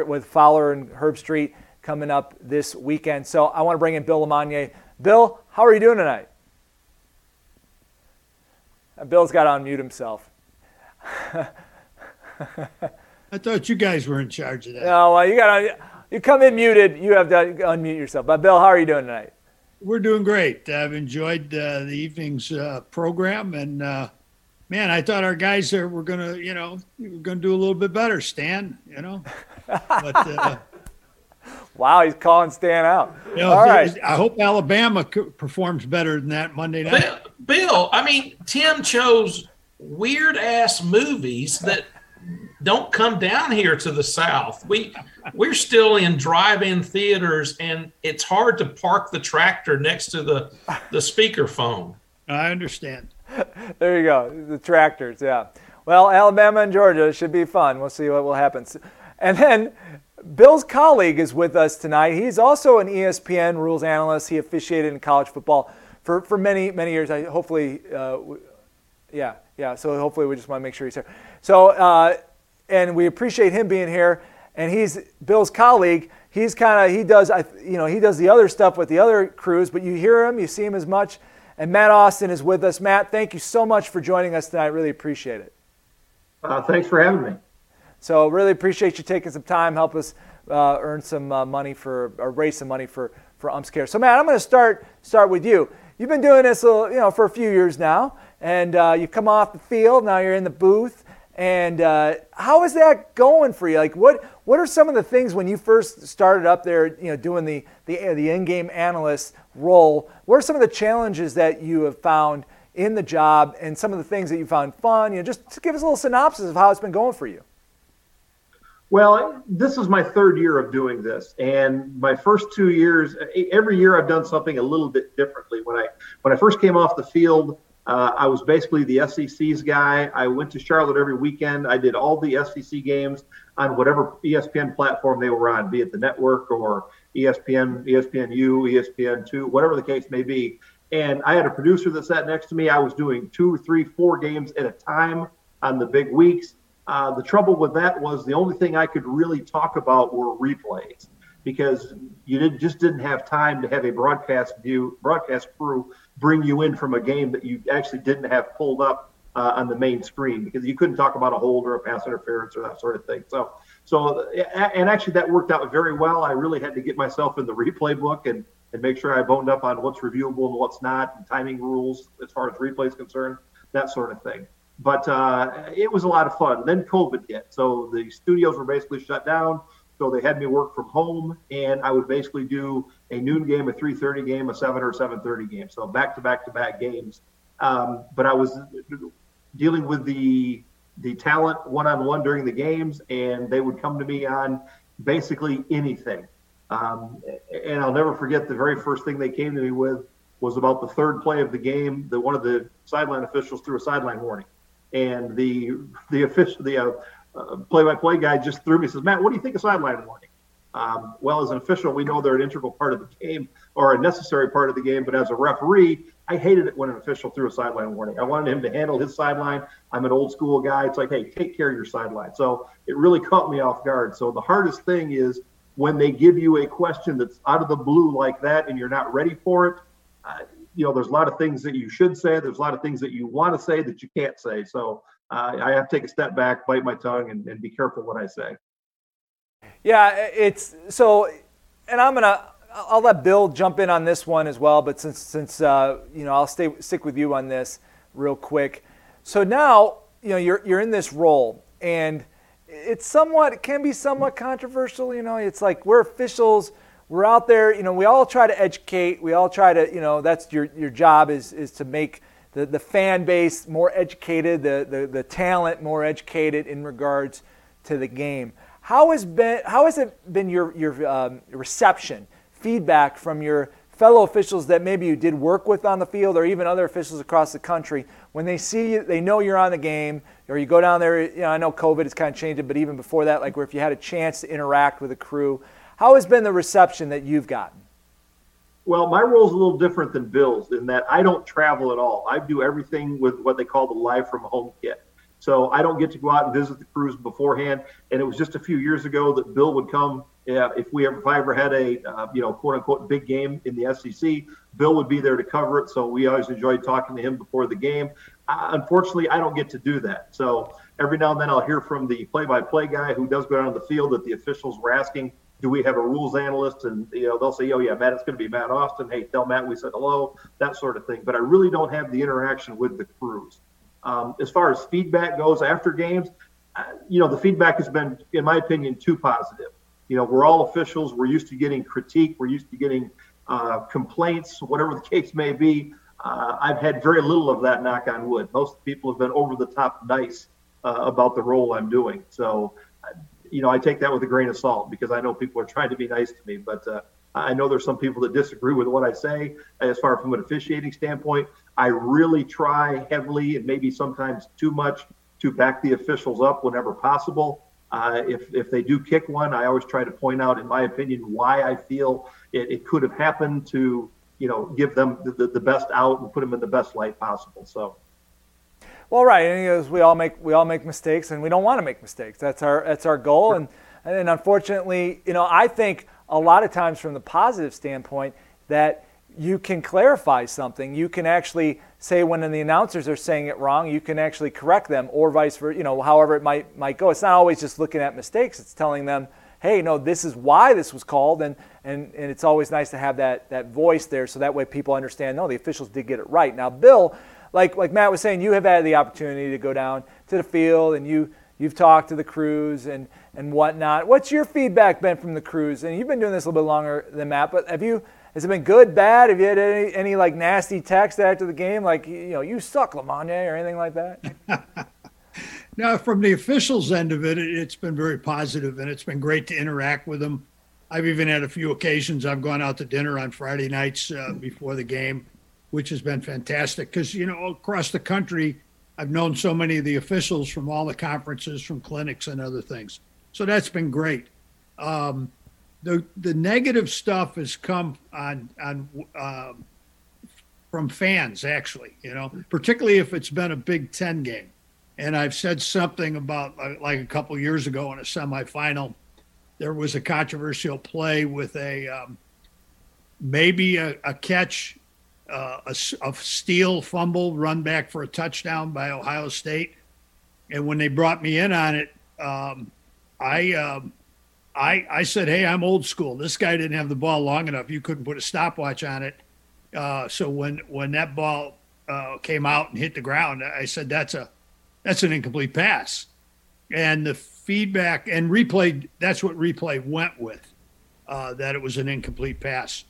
with Fowler and Herbstreit coming up this weekend. So I want to bring in Bill LeMonnier. Bill, how are you doing tonight? Bill's got to unmute himself. *laughs* I thought you guys were in charge of that. No, well, you got to you come in muted. You have to unmute yourself. But Bill, how are you doing tonight? We're doing great. I've enjoyed uh, the evening's uh, program and uh, man, I thought our guys are, were going to, you know, we're going to do a little bit better, Stan, you know. But, uh, *laughs* wow, he's calling Stan out. You know, All right. I hope Alabama performs better than that Monday night. Bill, Bill I mean, Tim chose weird ass movies that don't come down here to the South. We we're still in drive-in theaters, and it's hard to park the tractor next to the the speakerphone. I understand. there you go. The tractors, yeah. Well, Alabama and Georgia should be fun. We'll see what will happen. And then Bill's colleague is with us tonight. He's also an ESPN rules analyst. He officiated in college football for, for many, many years. I, hopefully, uh, yeah, yeah. So hopefully we just want to make sure he's here. So, uh, and we appreciate him being here. And he's Bill's colleague. He's kind of, he does, you know, he does the other stuff with the other crews, but you hear him, you see him as much. And Matt Austin is with us. Matt, thank you so much for joining us tonight. Really appreciate it. Uh, thanks for having me. So really appreciate you taking some time, help us uh, earn some uh, money for or raise some money for for Umps Care. So Matt, I'm going to start start with you. You've been doing this, little, you know, for a few years now, and uh, you've come off the field. Now you're in the booth. And uh, how is that going for you? Like, what what are some of the things when you first started up there, you know, doing the the, the in-game analyst role? What are some of the challenges that you have found in the job, and some of the things that you found fun? You know, just give us a little synopsis of how it's been going for you. Well, this is my third year of doing this, and my first two years, every year I've done something a little bit differently. When I when I first came off the field, uh, I was basically the SEC's guy. I went to Charlotte every weekend. I did all the SEC games on whatever ESPN platform they were on, be it the network or ESPN, ESPNU, ESPN2, whatever the case may be. And I had a producer that sat next to me. I was doing two, three, four games at a time on the big weeks. Uh, the trouble with that was the only thing I could really talk about were replays because you did, just didn't have time to have a broadcast view, broadcast crew bring you in from a game that you actually didn't have pulled up uh, on the main screen because you couldn't talk about a hold or a pass interference or that sort of thing. So, so and actually that worked out very well. I really had to get myself in the replay book and and make sure I boned up on what's reviewable and what's not, and timing rules as far as replay is concerned, that sort of thing. But uh, it was a lot of fun. Then COVID hit, so the studios were basically shut down. So they had me work from home, and I would basically do a noon game, a 3:30 game, a 7 or 7:30 game. So back to back to back games. Um, but I was dealing with the the talent one on one during the games, and they would come to me on basically anything. Um, and I'll never forget the very first thing they came to me with was about the third play of the game that one of the sideline officials threw a sideline warning, and the the official the uh, play-by-play guy just threw me says, Matt, what do you think of sideline warning? Um, well, as an official, we know they're an integral part of the game or a necessary part of the game. But as a referee, I hated it when an official threw a sideline warning. I wanted him to handle his sideline. I'm an old school guy. It's like, hey, take care of your sideline. So it really caught me off guard. So the hardest thing is when they give you a question that's out of the blue like that and you're not ready for it. Uh, you know, there's a lot of things that you should say. There's a lot of things that you want to say that you can't say. So uh, I have to take a step back, bite my tongue, and, and be careful what I say. Yeah, it's so, and I'm gonna. I'll let Bill jump in on this one as well. But since since uh, you know, I'll stay stick with you on this real quick. So now you know you're you're in this role, and it's somewhat it can be somewhat controversial. You know, it's like we're officials. We're out there. You know, we all try to educate. We all try to. You know, that's your your job is is to make the, the fan base more educated, the, the, the talent more educated in regards to the game. How has been how has it been your your um, reception, feedback from your fellow officials that maybe you did work with on the field, or even other officials across the country when they see you, they know you're on the game, or you go down there. You know, I know COVID has kind of changed it, but even before that, like where if you had a chance to interact with a crew, how has been the reception that you've gotten? Well, my role is a little different than Bill's in that I don't travel at all. I do everything with what they call the live from home kit. So I don't get to go out and visit the crews beforehand. And it was just a few years ago that Bill would come. Yeah, if we ever, if I ever had a uh, you know quote unquote big game in the SEC, Bill would be there to cover it. So we always enjoyed talking to him before the game. Uh, unfortunately, I don't get to do that. So every now and then I'll hear from the play-by-play guy who does go down to the field that the officials were asking do we have a rules analyst? And you know, they'll say, oh yeah, Matt, it's going to be Matt Austin. Hey, tell Matt we said hello, that sort of thing. But I really don't have the interaction with the crews. Um, as far as feedback goes after games, you know, the feedback has been, in my opinion, too positive. You know, we're all officials. We're used to getting critique. We're used to getting uh, complaints, whatever the case may be. Uh, I've had very little of that, knock on wood. Most people have been over the top nice uh, about the role I'm doing. So you know, I take that with a grain of salt because I know people are trying to be nice to me. But uh, I know there's some people that disagree with what I say as far from an officiating standpoint. I really try heavily and maybe sometimes too much to back the officials up whenever possible. Uh, if, if they do kick one, I always try to point out, in my opinion, why I feel it, it could have happened to, you know, give them the, the, the best out and put them in the best light possible. So. Well, right, and he goes, we all make we all make mistakes, and we don't want to make mistakes. That's our that's our goal, and and unfortunately, you know, I think a lot of times from the positive standpoint that you can clarify something. You can actually say when the announcers are saying it wrong, you can actually correct them, or vice versa. You know, however it might might go. It's not always just looking at mistakes. It's telling them, hey, no, this is why this was called, and and and it's always nice to have that that voice there, so that way people understand. No, the officials did get it right. Now, Bill like like Matt was saying, you have had the opportunity to go down to the field and you you've talked to the crews and and whatnot. What's your feedback been from the crews? And you've been doing this a little bit longer than Matt, but have you has it been good, bad? Have you had any, any like nasty text after the game, like you know you suck, LeMonnier, or anything like that? *laughs* now, from the officials' end of it, it's been very positive, and it's been great to interact with them. I've even had a few occasions I've gone out to dinner on Friday nights uh, before the game which has been fantastic because you know across the country i've known so many of the officials from all the conferences from clinics and other things. So that's been great. Um, the the negative stuff has come on on um, from fans actually you know particularly if it's been a big 10 game. And i've said something about like a couple years ago in a semifinal there was a controversial play with a um, maybe a, a catch a, a steal fumble run back for a touchdown by Ohio State. And when they brought me in on it, um, I, um, I, I said, "Hey, I'm old school. This guy didn't have the ball long enough. You couldn't put a stopwatch on it." Uh, so when when that ball uh, came out and hit the ground, I said, "That's a that's an incomplete pass." And the feedback and replay that's what replay went with uh, that it was an incomplete pass.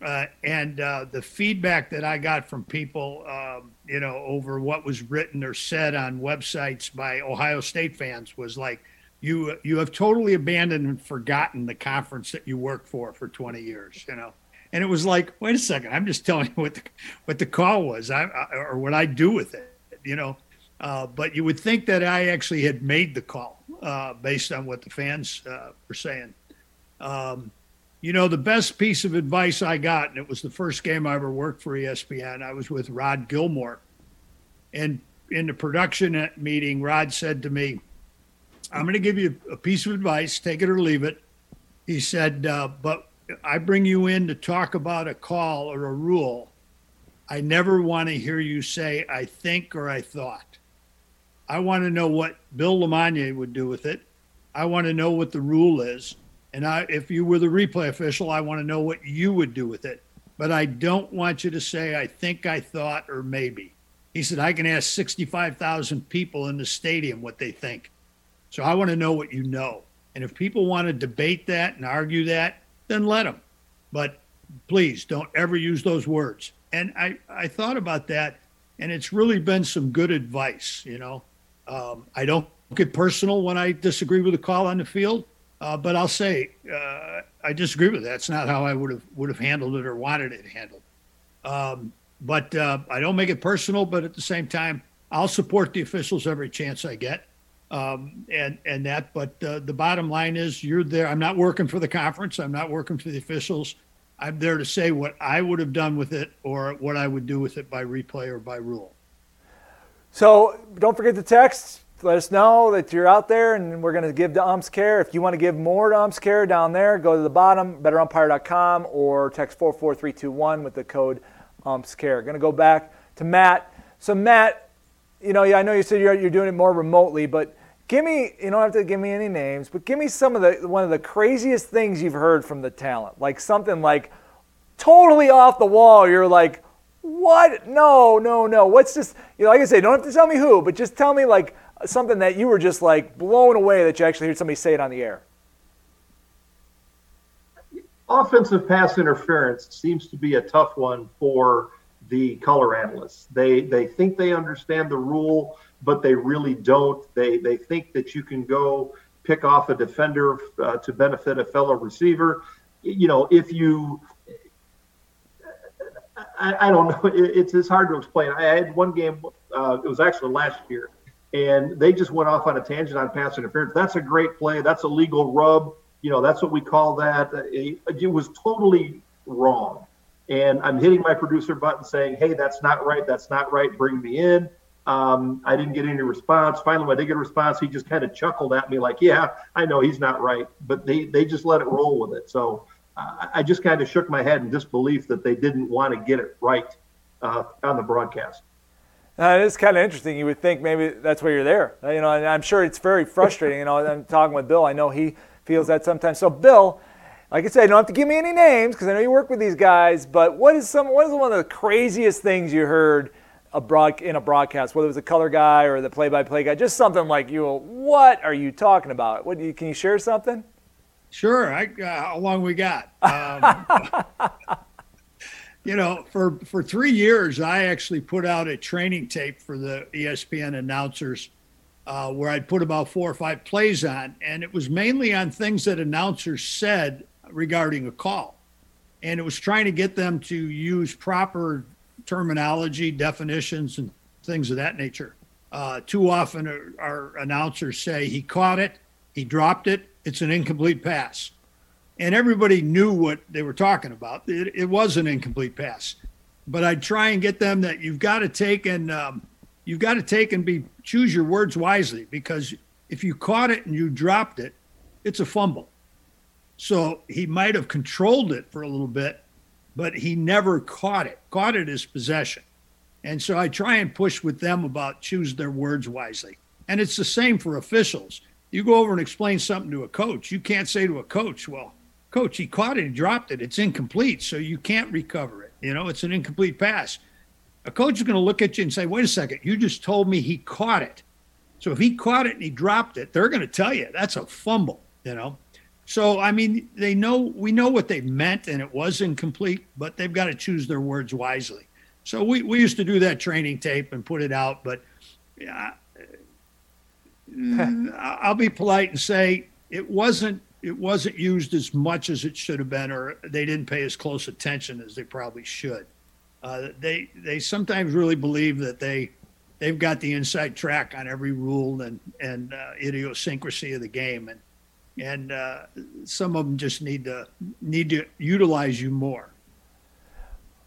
Uh, and uh, the feedback that I got from people, um, you know, over what was written or said on websites by Ohio State fans was like, "You you have totally abandoned and forgotten the conference that you worked for for 20 years," you know. And it was like, wait a second, I'm just telling you what the what the call was, I, I or what I do with it, you know. Uh, but you would think that I actually had made the call uh, based on what the fans uh, were saying. Um, you know, the best piece of advice I got, and it was the first game I ever worked for ESPN, I was with Rod Gilmore. And in the production meeting, Rod said to me, I'm going to give you a piece of advice, take it or leave it. He said, uh, but I bring you in to talk about a call or a rule. I never want to hear you say, I think or I thought. I want to know what Bill LeMonnier would do with it. I want to know what the rule is And I, if you were the replay official, I want to know what you would do with it. But I don't want you to say, I think, I thought, or maybe. He said, I can ask 65,000 people in the stadium what they think. So I want to know what you know. And if people want to debate that and argue that, then let them. But please don't ever use those words. And I, I thought about that, and it's really been some good advice. You know, um, I don't get personal when I disagree with a call on the field, uh, but I'll say uh, I disagree with that. It's not how I would have would have handled it or wanted it handled. Um, but uh, I don't make it personal. But at the same time, I'll support the officials every chance I get um, and and that. But uh, the bottom line is, you're there. I'm not working for the conference. I'm not working for the officials. I'm there to say what I would have done with it or what I would do with it by replay or by rule. So don't forget the text. Let us know that you're out there, and we're going to give to Umps Care. If you want to give more to Umps Care down there, go to the bottom, betterumpire.com, or text 44321 with the code Umps Care. Going to go back to Matt. So Matt, you know, I know you said you're, you're doing it more remotely, but give me, you don't have to give me any names, but give me some of the, one of the craziest things you've heard from the talent. Like something like totally off the wall. You're like, what? No, no, no. What's just, you know, like I say, don't have to tell me who, but just tell me like something that you were just like blown away that you actually heard somebody say it on the air. Offensive pass interference seems to be a tough one for the color analysts. They they think they understand the rule, but they really don't. They they think that you can go pick off a defender uh, to benefit a fellow receiver. You know, if you I, I don't know. *laughs* It, it's it's hard to explain. I had one game. Uh, it was actually last year, and they just went off on a tangent on pass interference. That's a great play. That's a legal rub. You know, that's what we call that. It, it was totally wrong and I'm hitting my producer button saying, "Hey, that's not right. That's not right. Bring me in." Um, I didn't get any response. Finally, when I did get a response, he just kind of chuckled at me, like, "Yeah, I know he's not right," but they they just let it roll with it. So uh, I just kind of shook my head in disbelief that they didn't want to get it right uh, on the broadcast. Uh, it's kind of interesting. You would think maybe that's why you're there. Uh, you know, and I'm sure it's very frustrating. you know, I'm talking with Bill. I know he feels that sometimes. So, Bill, like I said, you don't have to give me any names because I know you work with these guys. But what is some? What is one of the craziest things you heard a broad, in a broadcast, whether it was a color guy or the play-by-play guy, just something like you. What are you talking about? What you, can you share something? Sure. I, uh, how long we got? Um, *laughs* you know, for for three years, I actually put out a training tape for the ESPN announcers. Uh, where I'd put about four or five plays on, and it was mainly on things that announcers said regarding a call. And it was trying to get them to use proper terminology, definitions, and things of that nature. Uh, too often, our announcers say he caught it, he dropped it, it's an incomplete pass. And everybody knew what they were talking about. It, it was an incomplete pass. But I'd try and get them that you've got to take and um, you've got to take and be choose your words wisely because if you caught it and you dropped it, it's a fumble. So he might have controlled it for a little bit, but he never caught it. Caught it as possession. And so I try and push with them about choose their words wisely. And it's the same for officials. You go over and explain something to a coach. You can't say to a coach, well, coach, he caught it, he dropped it. It's incomplete, so you can't recover it. You know, it's an incomplete pass. A coach is going to look at you and say, wait a second, you just told me he caught it. So if he caught it and he dropped it, they're going to tell you that's a fumble, you know. So, I mean, they know, we know what they meant and it was incomplete, but they've got to choose their words wisely. So we, we used to do that training tape and put it out, but yeah, mm, I'll be polite and say it wasn't it wasn't used as much as it should have been, or they didn't pay as close attention as they probably should. Uh, they they sometimes really believe that they they've got the inside track on every rule and and uh, idiosyncrasy of the game, and and uh, some of them just need to need to utilize you more.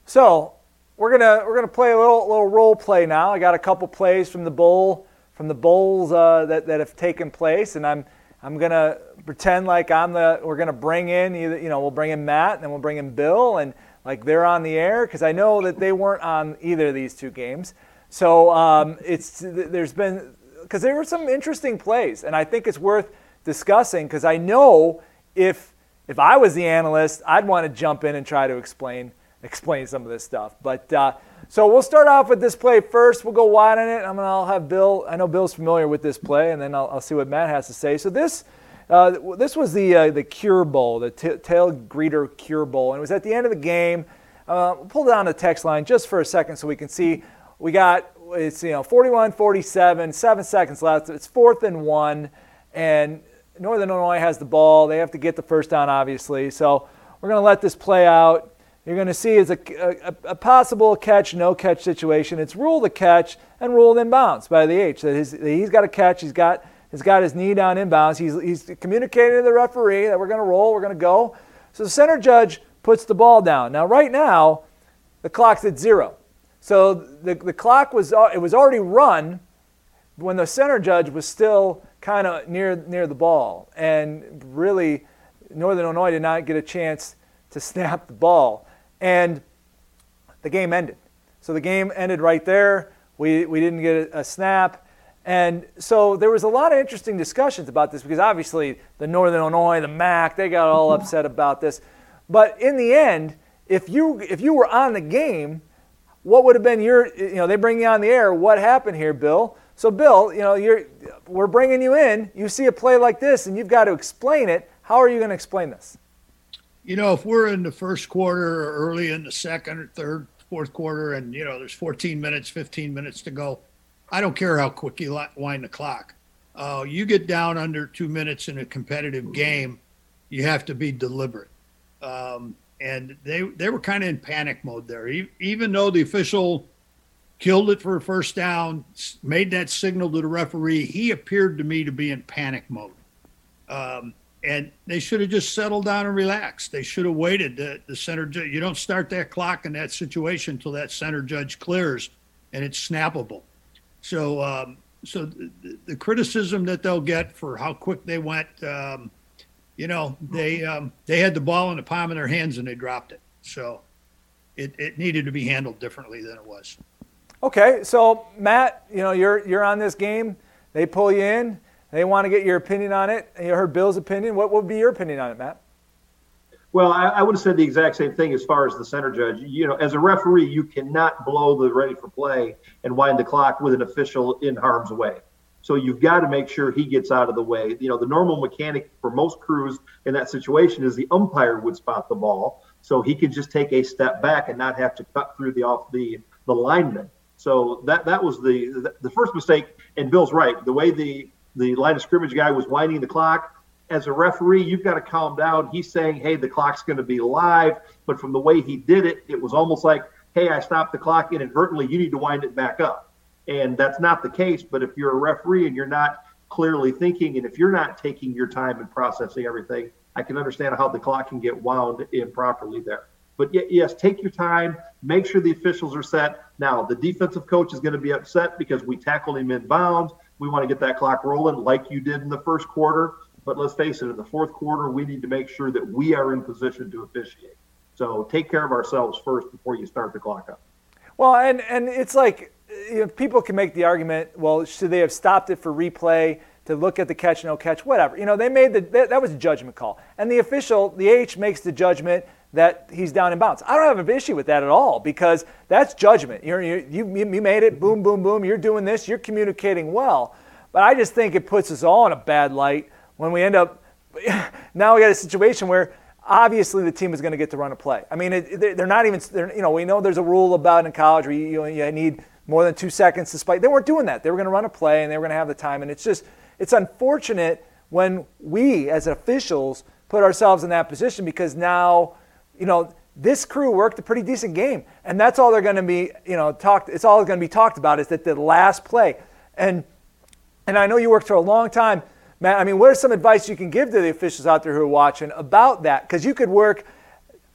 So we're gonna we're gonna play a little little role play now. I got a couple plays from the bowl from the bowls uh, that that have taken place, and I'm I'm gonna pretend like I'm the we're gonna bring in either you know we'll bring in Matt and then we'll bring in Bill and like they're on the air because I know that they weren't on either of these two games. So um, it's there's been because there were some interesting plays, and I think it's worth discussing because I know if if I was the analyst, I'd want to jump in and try to explain explain some of this stuff. But uh, so we'll start off with this play first. We'll go wide on it. I'm gonna I'll have Bill. I know Bill's familiar with this play, and then I'll, I'll see what Matt has to say. So this. Uh, this was the uh, the Cure Bowl, the t- Tailgreeter Cure Bowl, and it was at the end of the game. Uh, pull down the text line just for a second so we can see. We got it's you know 41 47 seven seconds left. It's fourth and one and northern illinois has the ball. They have to get the first down obviously. So we're going to let this play out. You're going to see it's a, a, a, possible catch no catch situation. It's ruled a catch and ruled inbounds by the h. That his, he's got a catch he's got he's got his knee down inbounds he's, he's communicating to the referee that we're going to roll we're going to go so the center judge puts the ball down now right now the clock's at zero so the, the clock was uh, it was already run when the center judge was still kind of near near the ball, and really Northern Illinois did not get a chance to *laughs* snap the ball, and the game ended. So the game ended right there. We we didn't get a, a snap. And so there was a lot of interesting discussions about this because obviously the Northern Illinois, the MAC, they got all upset about this. But in the end, if you if you were on the game, what would have been your, you know, they bring you on the air. What happened here, Bill? So, Bill, you know, you're, we're bringing you in. You see a play like this, and you've got to explain it. How are you going to explain this? You know, if we're in the first quarter or early in the second or third, fourth quarter, and you know, there's 14 minutes, 15 minutes to go, I don't care how quick you wind the clock. Uh, you get down under two minutes in a competitive game, you have to be deliberate. Um, and they they were kind of in panic mode there. Even though the official killed it for a first down, made that signal to the referee, he appeared to me to be in panic mode. Um, and they should have just settled down and relaxed. They should have waited. The, the center you don't start that clock in that situation until that center judge clears, and it's snappable. So, um, so the, the, criticism that they'll get for how quick they went. Um, you know, they um, they had the ball in the palm of their hands and they dropped it. So it, it needed to be handled differently than it was. Okay, so Matt, you know, you're you're on this game. They pull you in. They want to get your opinion on it. You heard Bill's opinion. What would be your opinion on it, Matt? Well, I, I, would have said the exact same thing as far as the center judge. You know, as a referee, you cannot blow the ready for play and wind the clock with an official in harm's way. So you've got to make sure he gets out of the way. You know, the normal mechanic for most crews in that situation is the umpire would spot the ball, so he could just take a step back and not have to cut through the off the the lineman. So that that was the the first mistake. And Bill's right. The way the the line of scrimmage guy was winding the clock. As a referee, you've got to calm down. He's saying, "Hey, the clock's going to be live," but from the way he did it, it was almost like, "Hey, I stopped the clock inadvertently. You need to wind it back up." And that's not the case. But if you're a referee and you're not clearly thinking, and if you're not taking your time and processing everything, I can understand how the clock can get wound improperly there. But yes, take your time, make sure the officials are set. Now, the defensive coach is going to be upset because we tackled him in bounds. We want to get that clock rolling like you did in the first quarter. But let's face it, in the fourth quarter, we need to make sure that we are in position to officiate. So take care of ourselves first before you start the clock up. Well, and, and it's like you know, people can make the argument, well, should they have stopped it for replay to look at the catch, no catch, whatever. You know, they made the that, that was a judgment call, and the official, the H, makes the judgment that he's down in bounds. I don't have an issue with that at all because that's judgment. You're, you you, you made it, boom, boom, boom. You're doing this. You're communicating well, but I just think it puts us all in a bad light when we end up. *laughs* now we got a situation where obviously the team is going to get to run a play. I mean, it, they're not even, they're, you know, we know there's a rule about in college where you, you need more than two seconds to spike. They weren't doing that. They were going to run a play and they were going to have the time. And it's just, it's unfortunate when we as officials put ourselves in that position because now, you know, this crew worked a pretty decent game. And that's all they're going to be, you know, talked, it's all going to be talked about is that the last play. And, and I know you worked for a long time. Matt, I mean, what is some advice you can give to the officials out there who are watching about that? Because you could work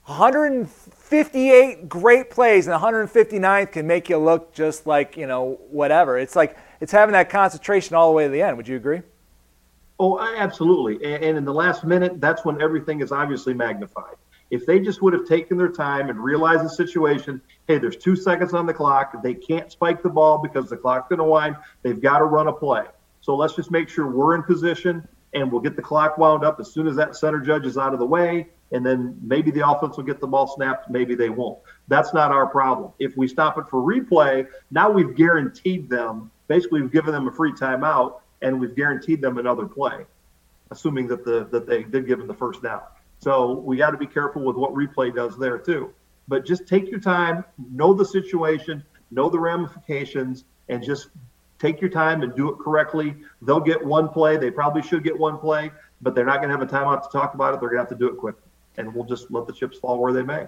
158 great plays, and 159th can make you look just like, you know, whatever. It's like it's having that concentration all the way to the end. Would you agree? Oh, absolutely. And in the last minute, that's when everything is obviously magnified. If they just would have taken their time and realized the situation, hey, there's two seconds on the clock. They can't spike the ball because the clock's going to wind. They've got to run a play. So let's just make sure we're in position. and we'll get the clock wound up as soon as that center judge is out of the way. And then maybe the offense will get the ball snapped, maybe they won't. That's not our problem. If we stop it for replay, now we've guaranteed them, basically, we've given them a free timeout and we've guaranteed them another play, assuming that the that they did give them the first down. So we got to be careful with what replay does there too. But just take your time, know the situation, know the ramifications, and just take your time and do it correctly. They'll get one play. They probably should get one play, but they're not going to have a timeout to talk about it. They're going to have to do it quickly, and we'll just let the chips fall where they may.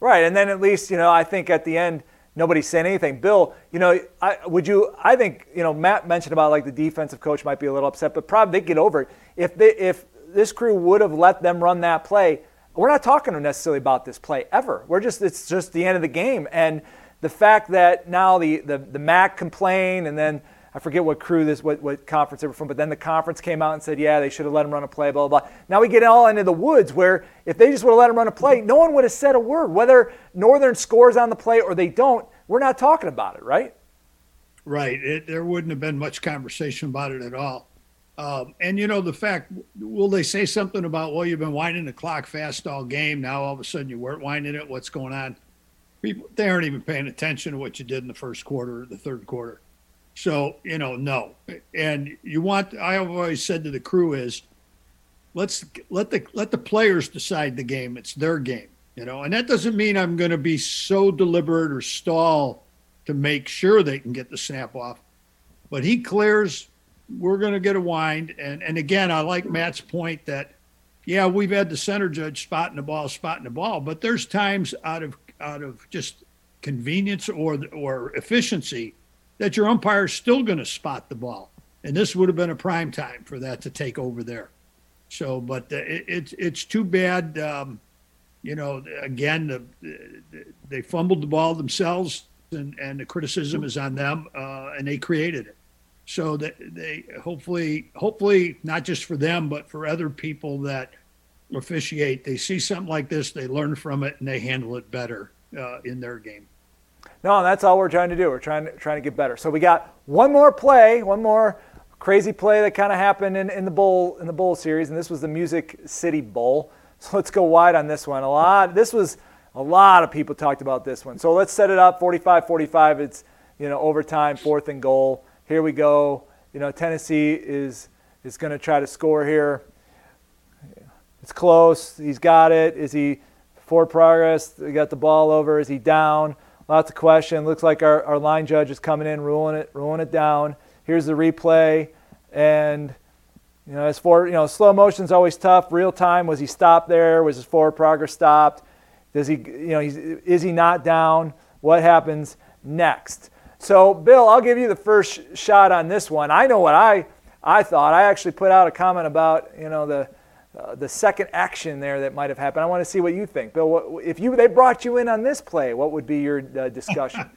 Right, and then at least you know I think at the end nobody's saying anything. Bill, you know, I, would you? I think you know Matt mentioned about like the defensive coach might be a little upset, but probably they get over it if they if this crew would have let them run that play. We're not talking necessarily about this play ever. We're just it's just the end of the game, and the fact that now the the, the MAC complained, and then I forget what crew this, what, what conference they were from, but then the conference came out and said, yeah, they should have let him run a play, blah, blah, blah. Now we get all into the woods where if they just would have let him run a play, no one would have said a word. Whether Northern scores on the play or they don't, we're not talking about it, right? Right. It, there wouldn't have been much conversation about it at all. Um, and you know the fact, will they say something about, well, you've been winding the clock fast all game. Now all of a sudden you weren't winding it. What's going on? People, they aren't even paying attention to what you did in the first quarter or the third quarter. So, you know, no. And you want I have always said to the crew is let's let the let the players decide the game. It's their game, you know. And that doesn't mean I'm going to be so deliberate or stall to make sure they can get the snap off. But he clears, we're going to get a wind and and again, I like Matt's point that yeah, we've had the center judge spotting the ball, spotting the ball, but there's times out of out of just convenience or or efficiency that your umpire is still going to spot the ball. And this would have been a prime time for that to take over there. So, but uh, it, it's it's too bad. Um, you know, again, the, the, they fumbled the ball themselves, and, and the criticism is on them, uh, and they created it. So that they hopefully, hopefully, not just for them, but for other people that officiate, they see something like this, they learn from it, and they handle it better uh, in their game. No, that's all we're trying to do. We're trying to trying to get better. So we got one more play, one more crazy play that kind of happened in, in the bowl in the bowl series, and this was the Music City Bowl. *laughs* So let's go wide on this one. A lot. This was a lot of people talked about this one. So let's set it up. 45-45. It's you know overtime, fourth and goal. Here we go. You know Tennessee is is going to try to score here. It's close. He's got it. Is he forward progress? He got the ball over. Is he down? Lots of question. Looks like our, our line judge is coming in, ruling it, ruling it down. Here's the replay, and you know, as for you know, slow motion is always tough. Real time, was he stopped there? Was his forward progress stopped? Does he, you know, is he not down? What happens next? So, Bill, I'll give you the first shot on this one. I know what I I thought. I actually put out a comment about you know the uh, the second action there that might have happened. I want to see what you think, Bill. What, if you they brought you in on this play, what would be your uh, discussion?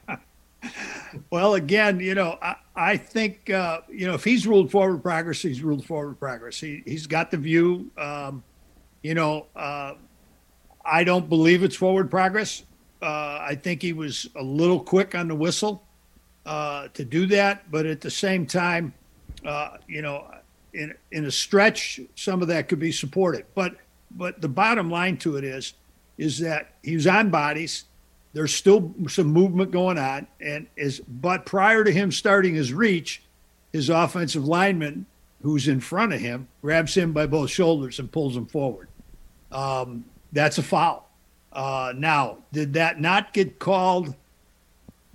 *laughs* well, again, you know, I, I think uh, you know if he's ruled forward progress, he's ruled forward progress. He he's got the view. Um, you know, uh, I don't believe it's forward progress. Uh, I think he was a little quick on the whistle to do that, but at the same time, you know, in in a stretch, some of that could be supported. But but the bottom line to it is is that he was on bodies. There's still some movement going on, and is but prior to him starting his reach, his offensive lineman, who's in front of him, grabs him by both shoulders and pulls him forward. Um, that's a foul. Uh, now, did that not get called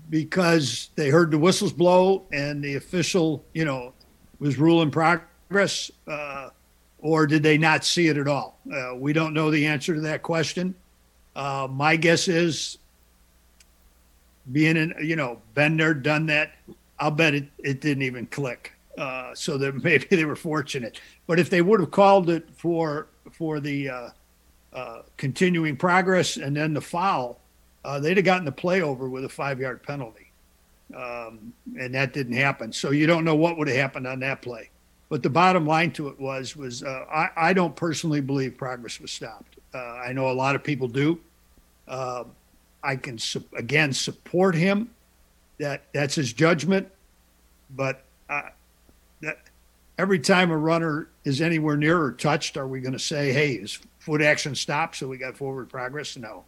because they heard the whistles blow and the official, you know, was ruling progress? Progress, uh, or did they not see it at all? Uh, we don't know the answer to that question. Uh, my guess is, being in, you know, been there, done that. I'll bet it, it didn't even click. Uh, so that *laughs* maybe they were fortunate. But if they would have called it for for the uh, uh, continuing progress and then the foul, they'd have gotten the play over with a five yard penalty. Um, and that didn't happen. So you don't know what would have happened on that play. But the bottom line to it was was uh, I, I don't personally believe progress was stopped. Uh, I know a lot of people do. Uh, I can su- again support him. That that's his judgment, but I, that every time a runner is anywhere near or touched, are we going to say, "Hey, his foot action stopped, so we got forward progress"? No.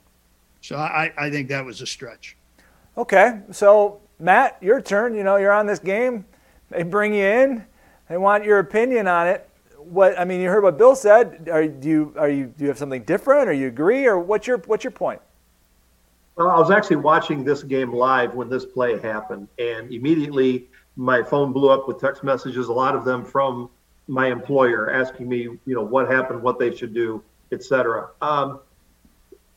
So I, I think that was a stretch. Okay, so Matt, your turn. You know, you're on this game. They bring you in. They want your opinion on it. What I mean, you heard what Bill said. Are do you are you do you have something different, or you agree, or what's your what's your point? Well, I was actually watching this game live when this play happened, and immediately my phone blew up with text messages. A lot of them from my employer asking me, you know, what happened, what they should do, etc. Um,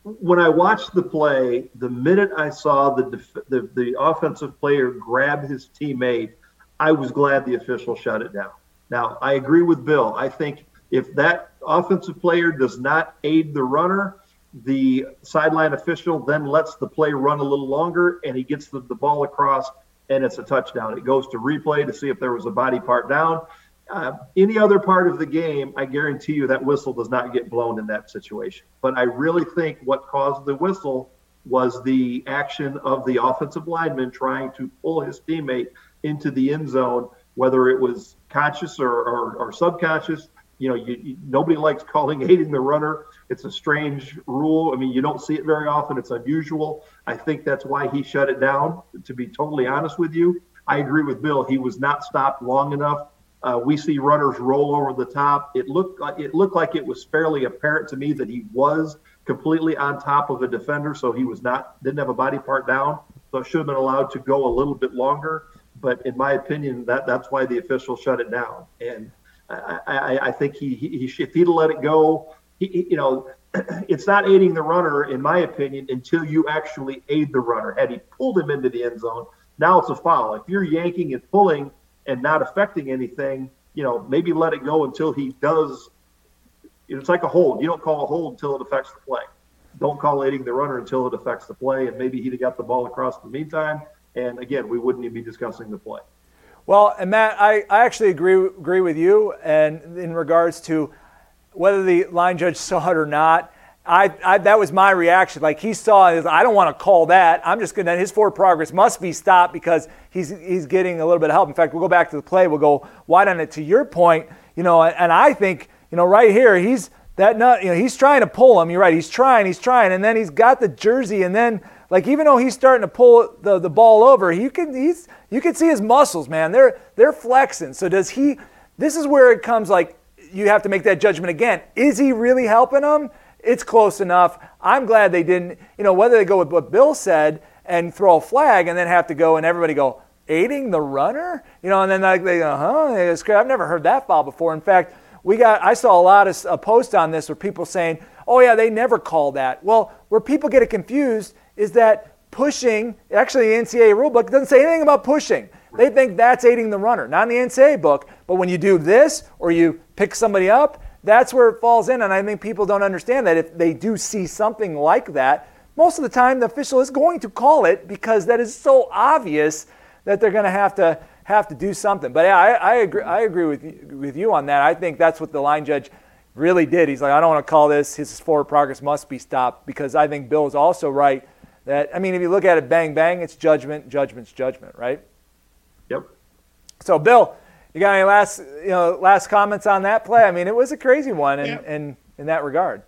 when I watched the play, the minute I saw the, def- the the offensive player grab his teammate, I was glad the official shut it down. Now, I agree with Bill. I think if that offensive player does not aid the runner, the sideline official then lets the play run a little longer and he gets the, the ball across and it's a touchdown. It goes to replay to see if there was a body part down. Uh, any other part of the game, I guarantee you that whistle does not get blown in that situation. But I really think what caused the whistle was the action of the offensive lineman trying to pull his teammate into the end zone, whether it was conscious or, or, or subconscious. You know, you, you, nobody likes calling *laughs* aiding the runner. It's a strange rule. I mean, you don't see it very often. It's unusual. I think that's why he shut it down. To be totally honest with you, I agree with Bill. He was not stopped long enough. Uh, we see runners roll over the top. It looked like it looked like it was fairly apparent to me that he was completely on top of a defender, so he was not didn't have a body part down. So should have been allowed to go a little bit longer. But in my opinion, that that's why the official shut it down. And I, I, I think he, he, he if he'd let it go, he, you know, *clears throat* it's not aiding the runner, in my opinion, until you actually aid the runner. Had he pulled him into the end zone, now it's a foul. If you're yanking and pulling and not affecting anything, you know, maybe let it go until he does. It's like a hold. You don't call a hold until it affects the play. Don't call aiding the runner until it affects the play. And maybe he'd have got the ball across in the meantime. And again, we wouldn't even be discussing the play. Well, and Matt, I, I actually agree agree with you. And in regards to whether the line judge saw it or not, I, I, that was my reaction. Like he saw it, I don't want to call that. I'm just going to, his forward progress must be stopped because he's, he's getting a little bit of help. In fact, we'll go back to the play. We'll go wide on it to your point, you know, and I think, you know, right here, he's that nut, you know, he's trying to pull him. You're right. He's trying, he's trying. And then he's got the jersey. And then, like, even though he's starting to pull the, the ball over, you can, he's, you can see his muscles, man. They're, they're flexing. So does he, this is where it comes like, you have to make that judgment again. Is he really helping him? It's close enough. I'm glad they didn't, you know, whether they go with what Bill said and throw a flag and then have to go and everybody go, aiding the runner? You know, and then like they go, huh? It's great. I've never heard that foul before. In fact, we got, I saw a lot of uh, posts on this where people saying, oh yeah, they never call that. Well, where people get it confused is that pushing, actually the NCAA rule book doesn't say anything about pushing. They think that's aiding the runner, not in the NCAA book. But when you do this or you pick somebody up, that's where it falls in. And I think people don't understand that if they do see something like that, most of the time the official is going to call it because that is so obvious that they're going to have to have to do something. But yeah, I, I agree. I agree with you, with you on that. I think that's what the line judge really did. He's like, I don't want to call this. His forward progress must be stopped because I think Bill is also right that I mean, if you look at it, bang bang, it's judgment. Judgment's judgment, right? Yep. So Bill, you got any last you know last comments on that play? I mean, it was a crazy one in, yep. in, in that regard.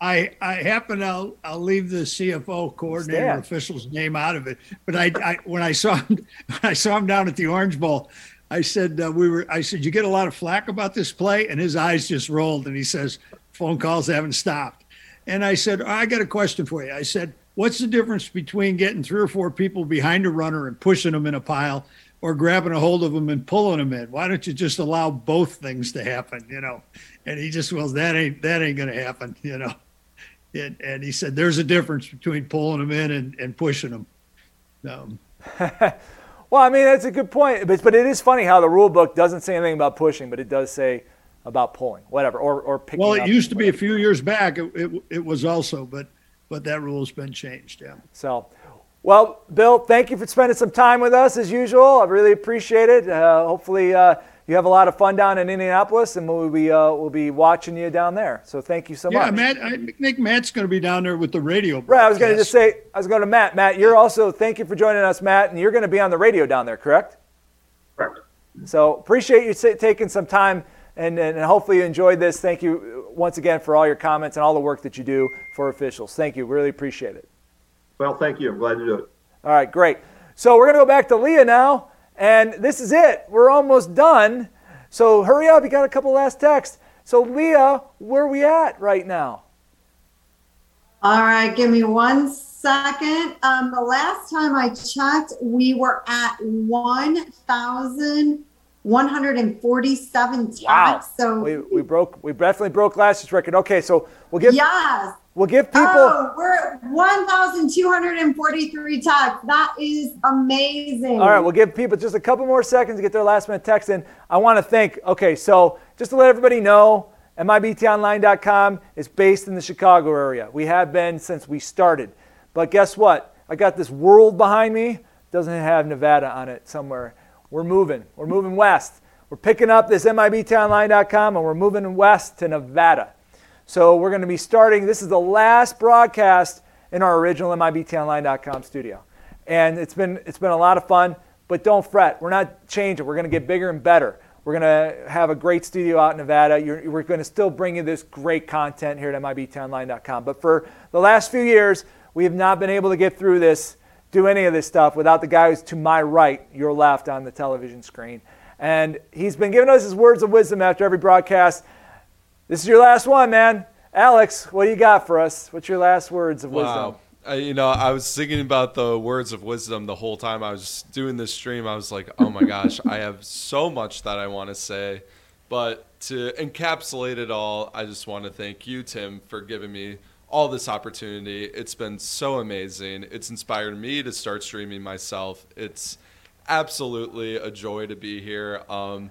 I, I happen I'll, I'll leave the CFO coordinator Stan. official's name out of it. But I, I when I saw him when *laughs* I saw him down at the Orange Bowl, I said uh, we were I said you get a lot of flack about this play, and his eyes just rolled, and he says phone calls haven't stopped. And I said I got a question for you. I said what's the difference between getting three or four people behind a runner and pushing them in a pile or grabbing a hold of them and pulling them in. Why don't you just allow both things to happen? You know, and he just well that ain't that ain't going to happen. You know, and, and he said there's a difference between pulling them in and, and pushing them. Um, *laughs* well, I mean that's a good point, but but it is funny how the rule book doesn't say anything about pushing, but it does say about pulling, whatever, or or picking. Well, it used to whatever. be a few years back. It, it, it was also, but but that rule has been changed. Yeah. So, well, Bill, thank you for spending some time with us as usual. I really appreciate it. Uh, hopefully, uh, you have a lot of fun down in Indianapolis, and we'll be uh, we'll be watching you down there. So thank you so yeah, much. Yeah, Matt, I think Matt's going to be down there with the radio. Right. I was going to just say, I was going to Matt. Matt, you're also thank you for joining us, Matt, and you're going to be on the radio down there, correct? Correct. So appreciate you taking some time and, and hopefully you enjoyed this. Thank you once again for all your comments and all the work that you do for officials. Thank you. Really appreciate it. Well, thank you. I'm glad to do it. All right, great. So we're going to go back to Leah now, and this is it. We're almost done. So hurry up. You got a couple last texts. So, Leah, where are we at right now? All right, give me one second. Um, the last time I checked, we were at 1,147 wow. So we, we broke, we definitely broke last year's record. Okay, so we'll give. Yes. We'll give people. Oh, we're 1,243 texts. That is amazing. All right, we'll give people just a couple more seconds to get their last minute text in. I want to thank, okay, so just to let everybody know, MIBTOnline.com is based in the Chicago area. We have been since we started. But guess what? I got this world behind me. Doesn't have Nevada on it somewhere. We're moving. We're moving west. We're picking up this MIBTOnline.com and we're moving west to Nevada. So we're going to be starting. This is the last broadcast in our original MIBTOnline.com studio. And it's been, it's been a lot of fun, but don't fret. We're not changing. We're going to get bigger and better. We're going to have a great studio out in Nevada. You're, we're going to still bring you this great content here at MIBTOnline.com. But for the last few years, we have not been able to get through this, do any of this stuff without the guy who's to my right, your left on the television screen. And he's been giving us his words of wisdom after every broadcast. This is your last one, man. Alex, what do you got for us? What's your last words of wisdom? Wow. I, you know, I was thinking about the words of wisdom the whole time I was doing this stream. I was like, oh my *laughs* gosh, I have so much that I want to say. But to encapsulate it all, I just want to thank you, Tim, for giving me all this opportunity. It's been so amazing. It's inspired me to start streaming myself. It's absolutely a joy to be here. Um,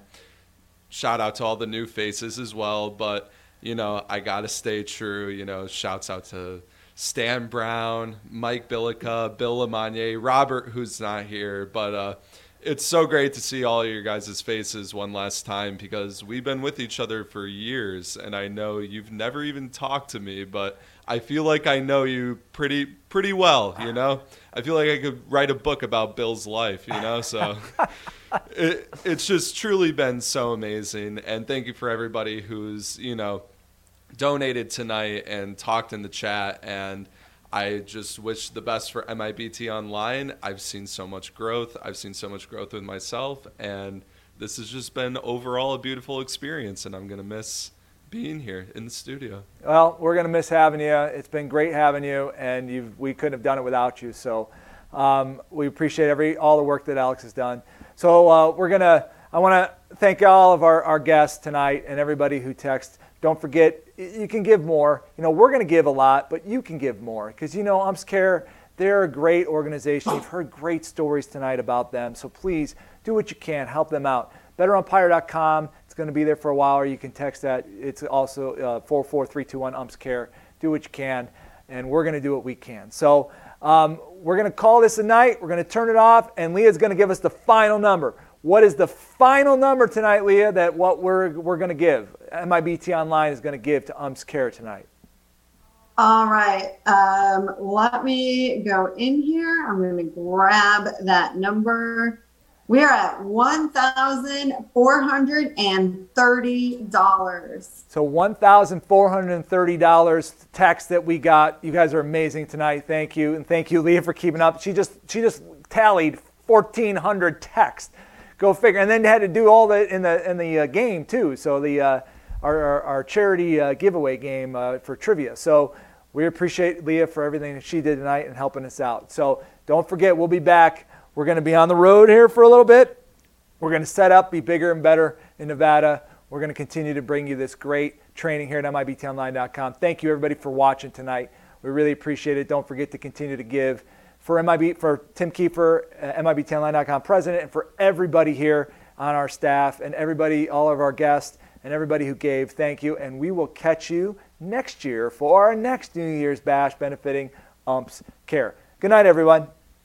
shout out to all the new faces as well. But, you know, I got to stay true. You know, shouts out to Stan Brown, Mike Billica, Bill LeMonnier, Robert, who's not here. But uh, it's so great to see all your guys' faces one last time because we've been with each other for years. And I know you've never even talked to me, but I feel like I know you pretty pretty well, you know? I feel like I could write a book about Bill's life, you know? So *laughs* it, it's just truly been so amazing. And thank you for everybody who's, you know, donated tonight and talked in the chat. And I just wish the best for MIBT Online. I've seen so much growth. I've seen so much growth with myself. And this has just been overall a beautiful experience. And I'm going to miss being here in the studio. Well, we're going to miss having you. It's been great having you. And we couldn't have done it without you. So um, we appreciate every all the work that Alex has done. So uh, we're going to, I want to thank all of our, our guests tonight and everybody who texted. Don't forget, you can give more. You know, we're going to give a lot, but you can give more because, you know, Care, they're a great organization. You've heard great stories tonight about them. So please do what you can. Help them out. BetterUmpire.com. Going to be there for a while, or you can text that. It's also uh, 44321 UMPS Care. Do what you can, and we're going to do what we can. So um, we're going to call this a night. We're going to turn it off, and Leah's going to give us the final number. What is the final number tonight, Leah, that what we're, we're going to give? MIBT Online is going to give to UMPS Care tonight. All right. Um, let me go in here. I'm going to grab that number. We are at one thousand four hundred and thirty dollars. So one thousand four hundred and thirty dollars text that we got. You guys are amazing tonight. Thank you, and thank you, Leah, for keeping up. She just she just tallied fourteen hundred texts. Go figure. And then had to do all that in the in the uh, game too. So the uh, our, our, our charity uh, giveaway game uh, for trivia. So we appreciate Leah for everything that she did tonight and helping us out. So don't forget, we'll be back we're going to be on the road here for a little bit. We're going to set up, be bigger and better in Nevada. We're going to continue to bring you this great training here at MIBTOnline.com. Thank you, everybody, for watching tonight. We really appreciate it. Don't forget to continue to give for MIB, for Tim Kiefer, uh, MIBTOnline.com president, and for everybody here on our staff and everybody, all of our guests, and everybody who gave. Thank you. And we will catch you next year for our next New Year's Bash benefiting UMPS Care. Good night, everyone.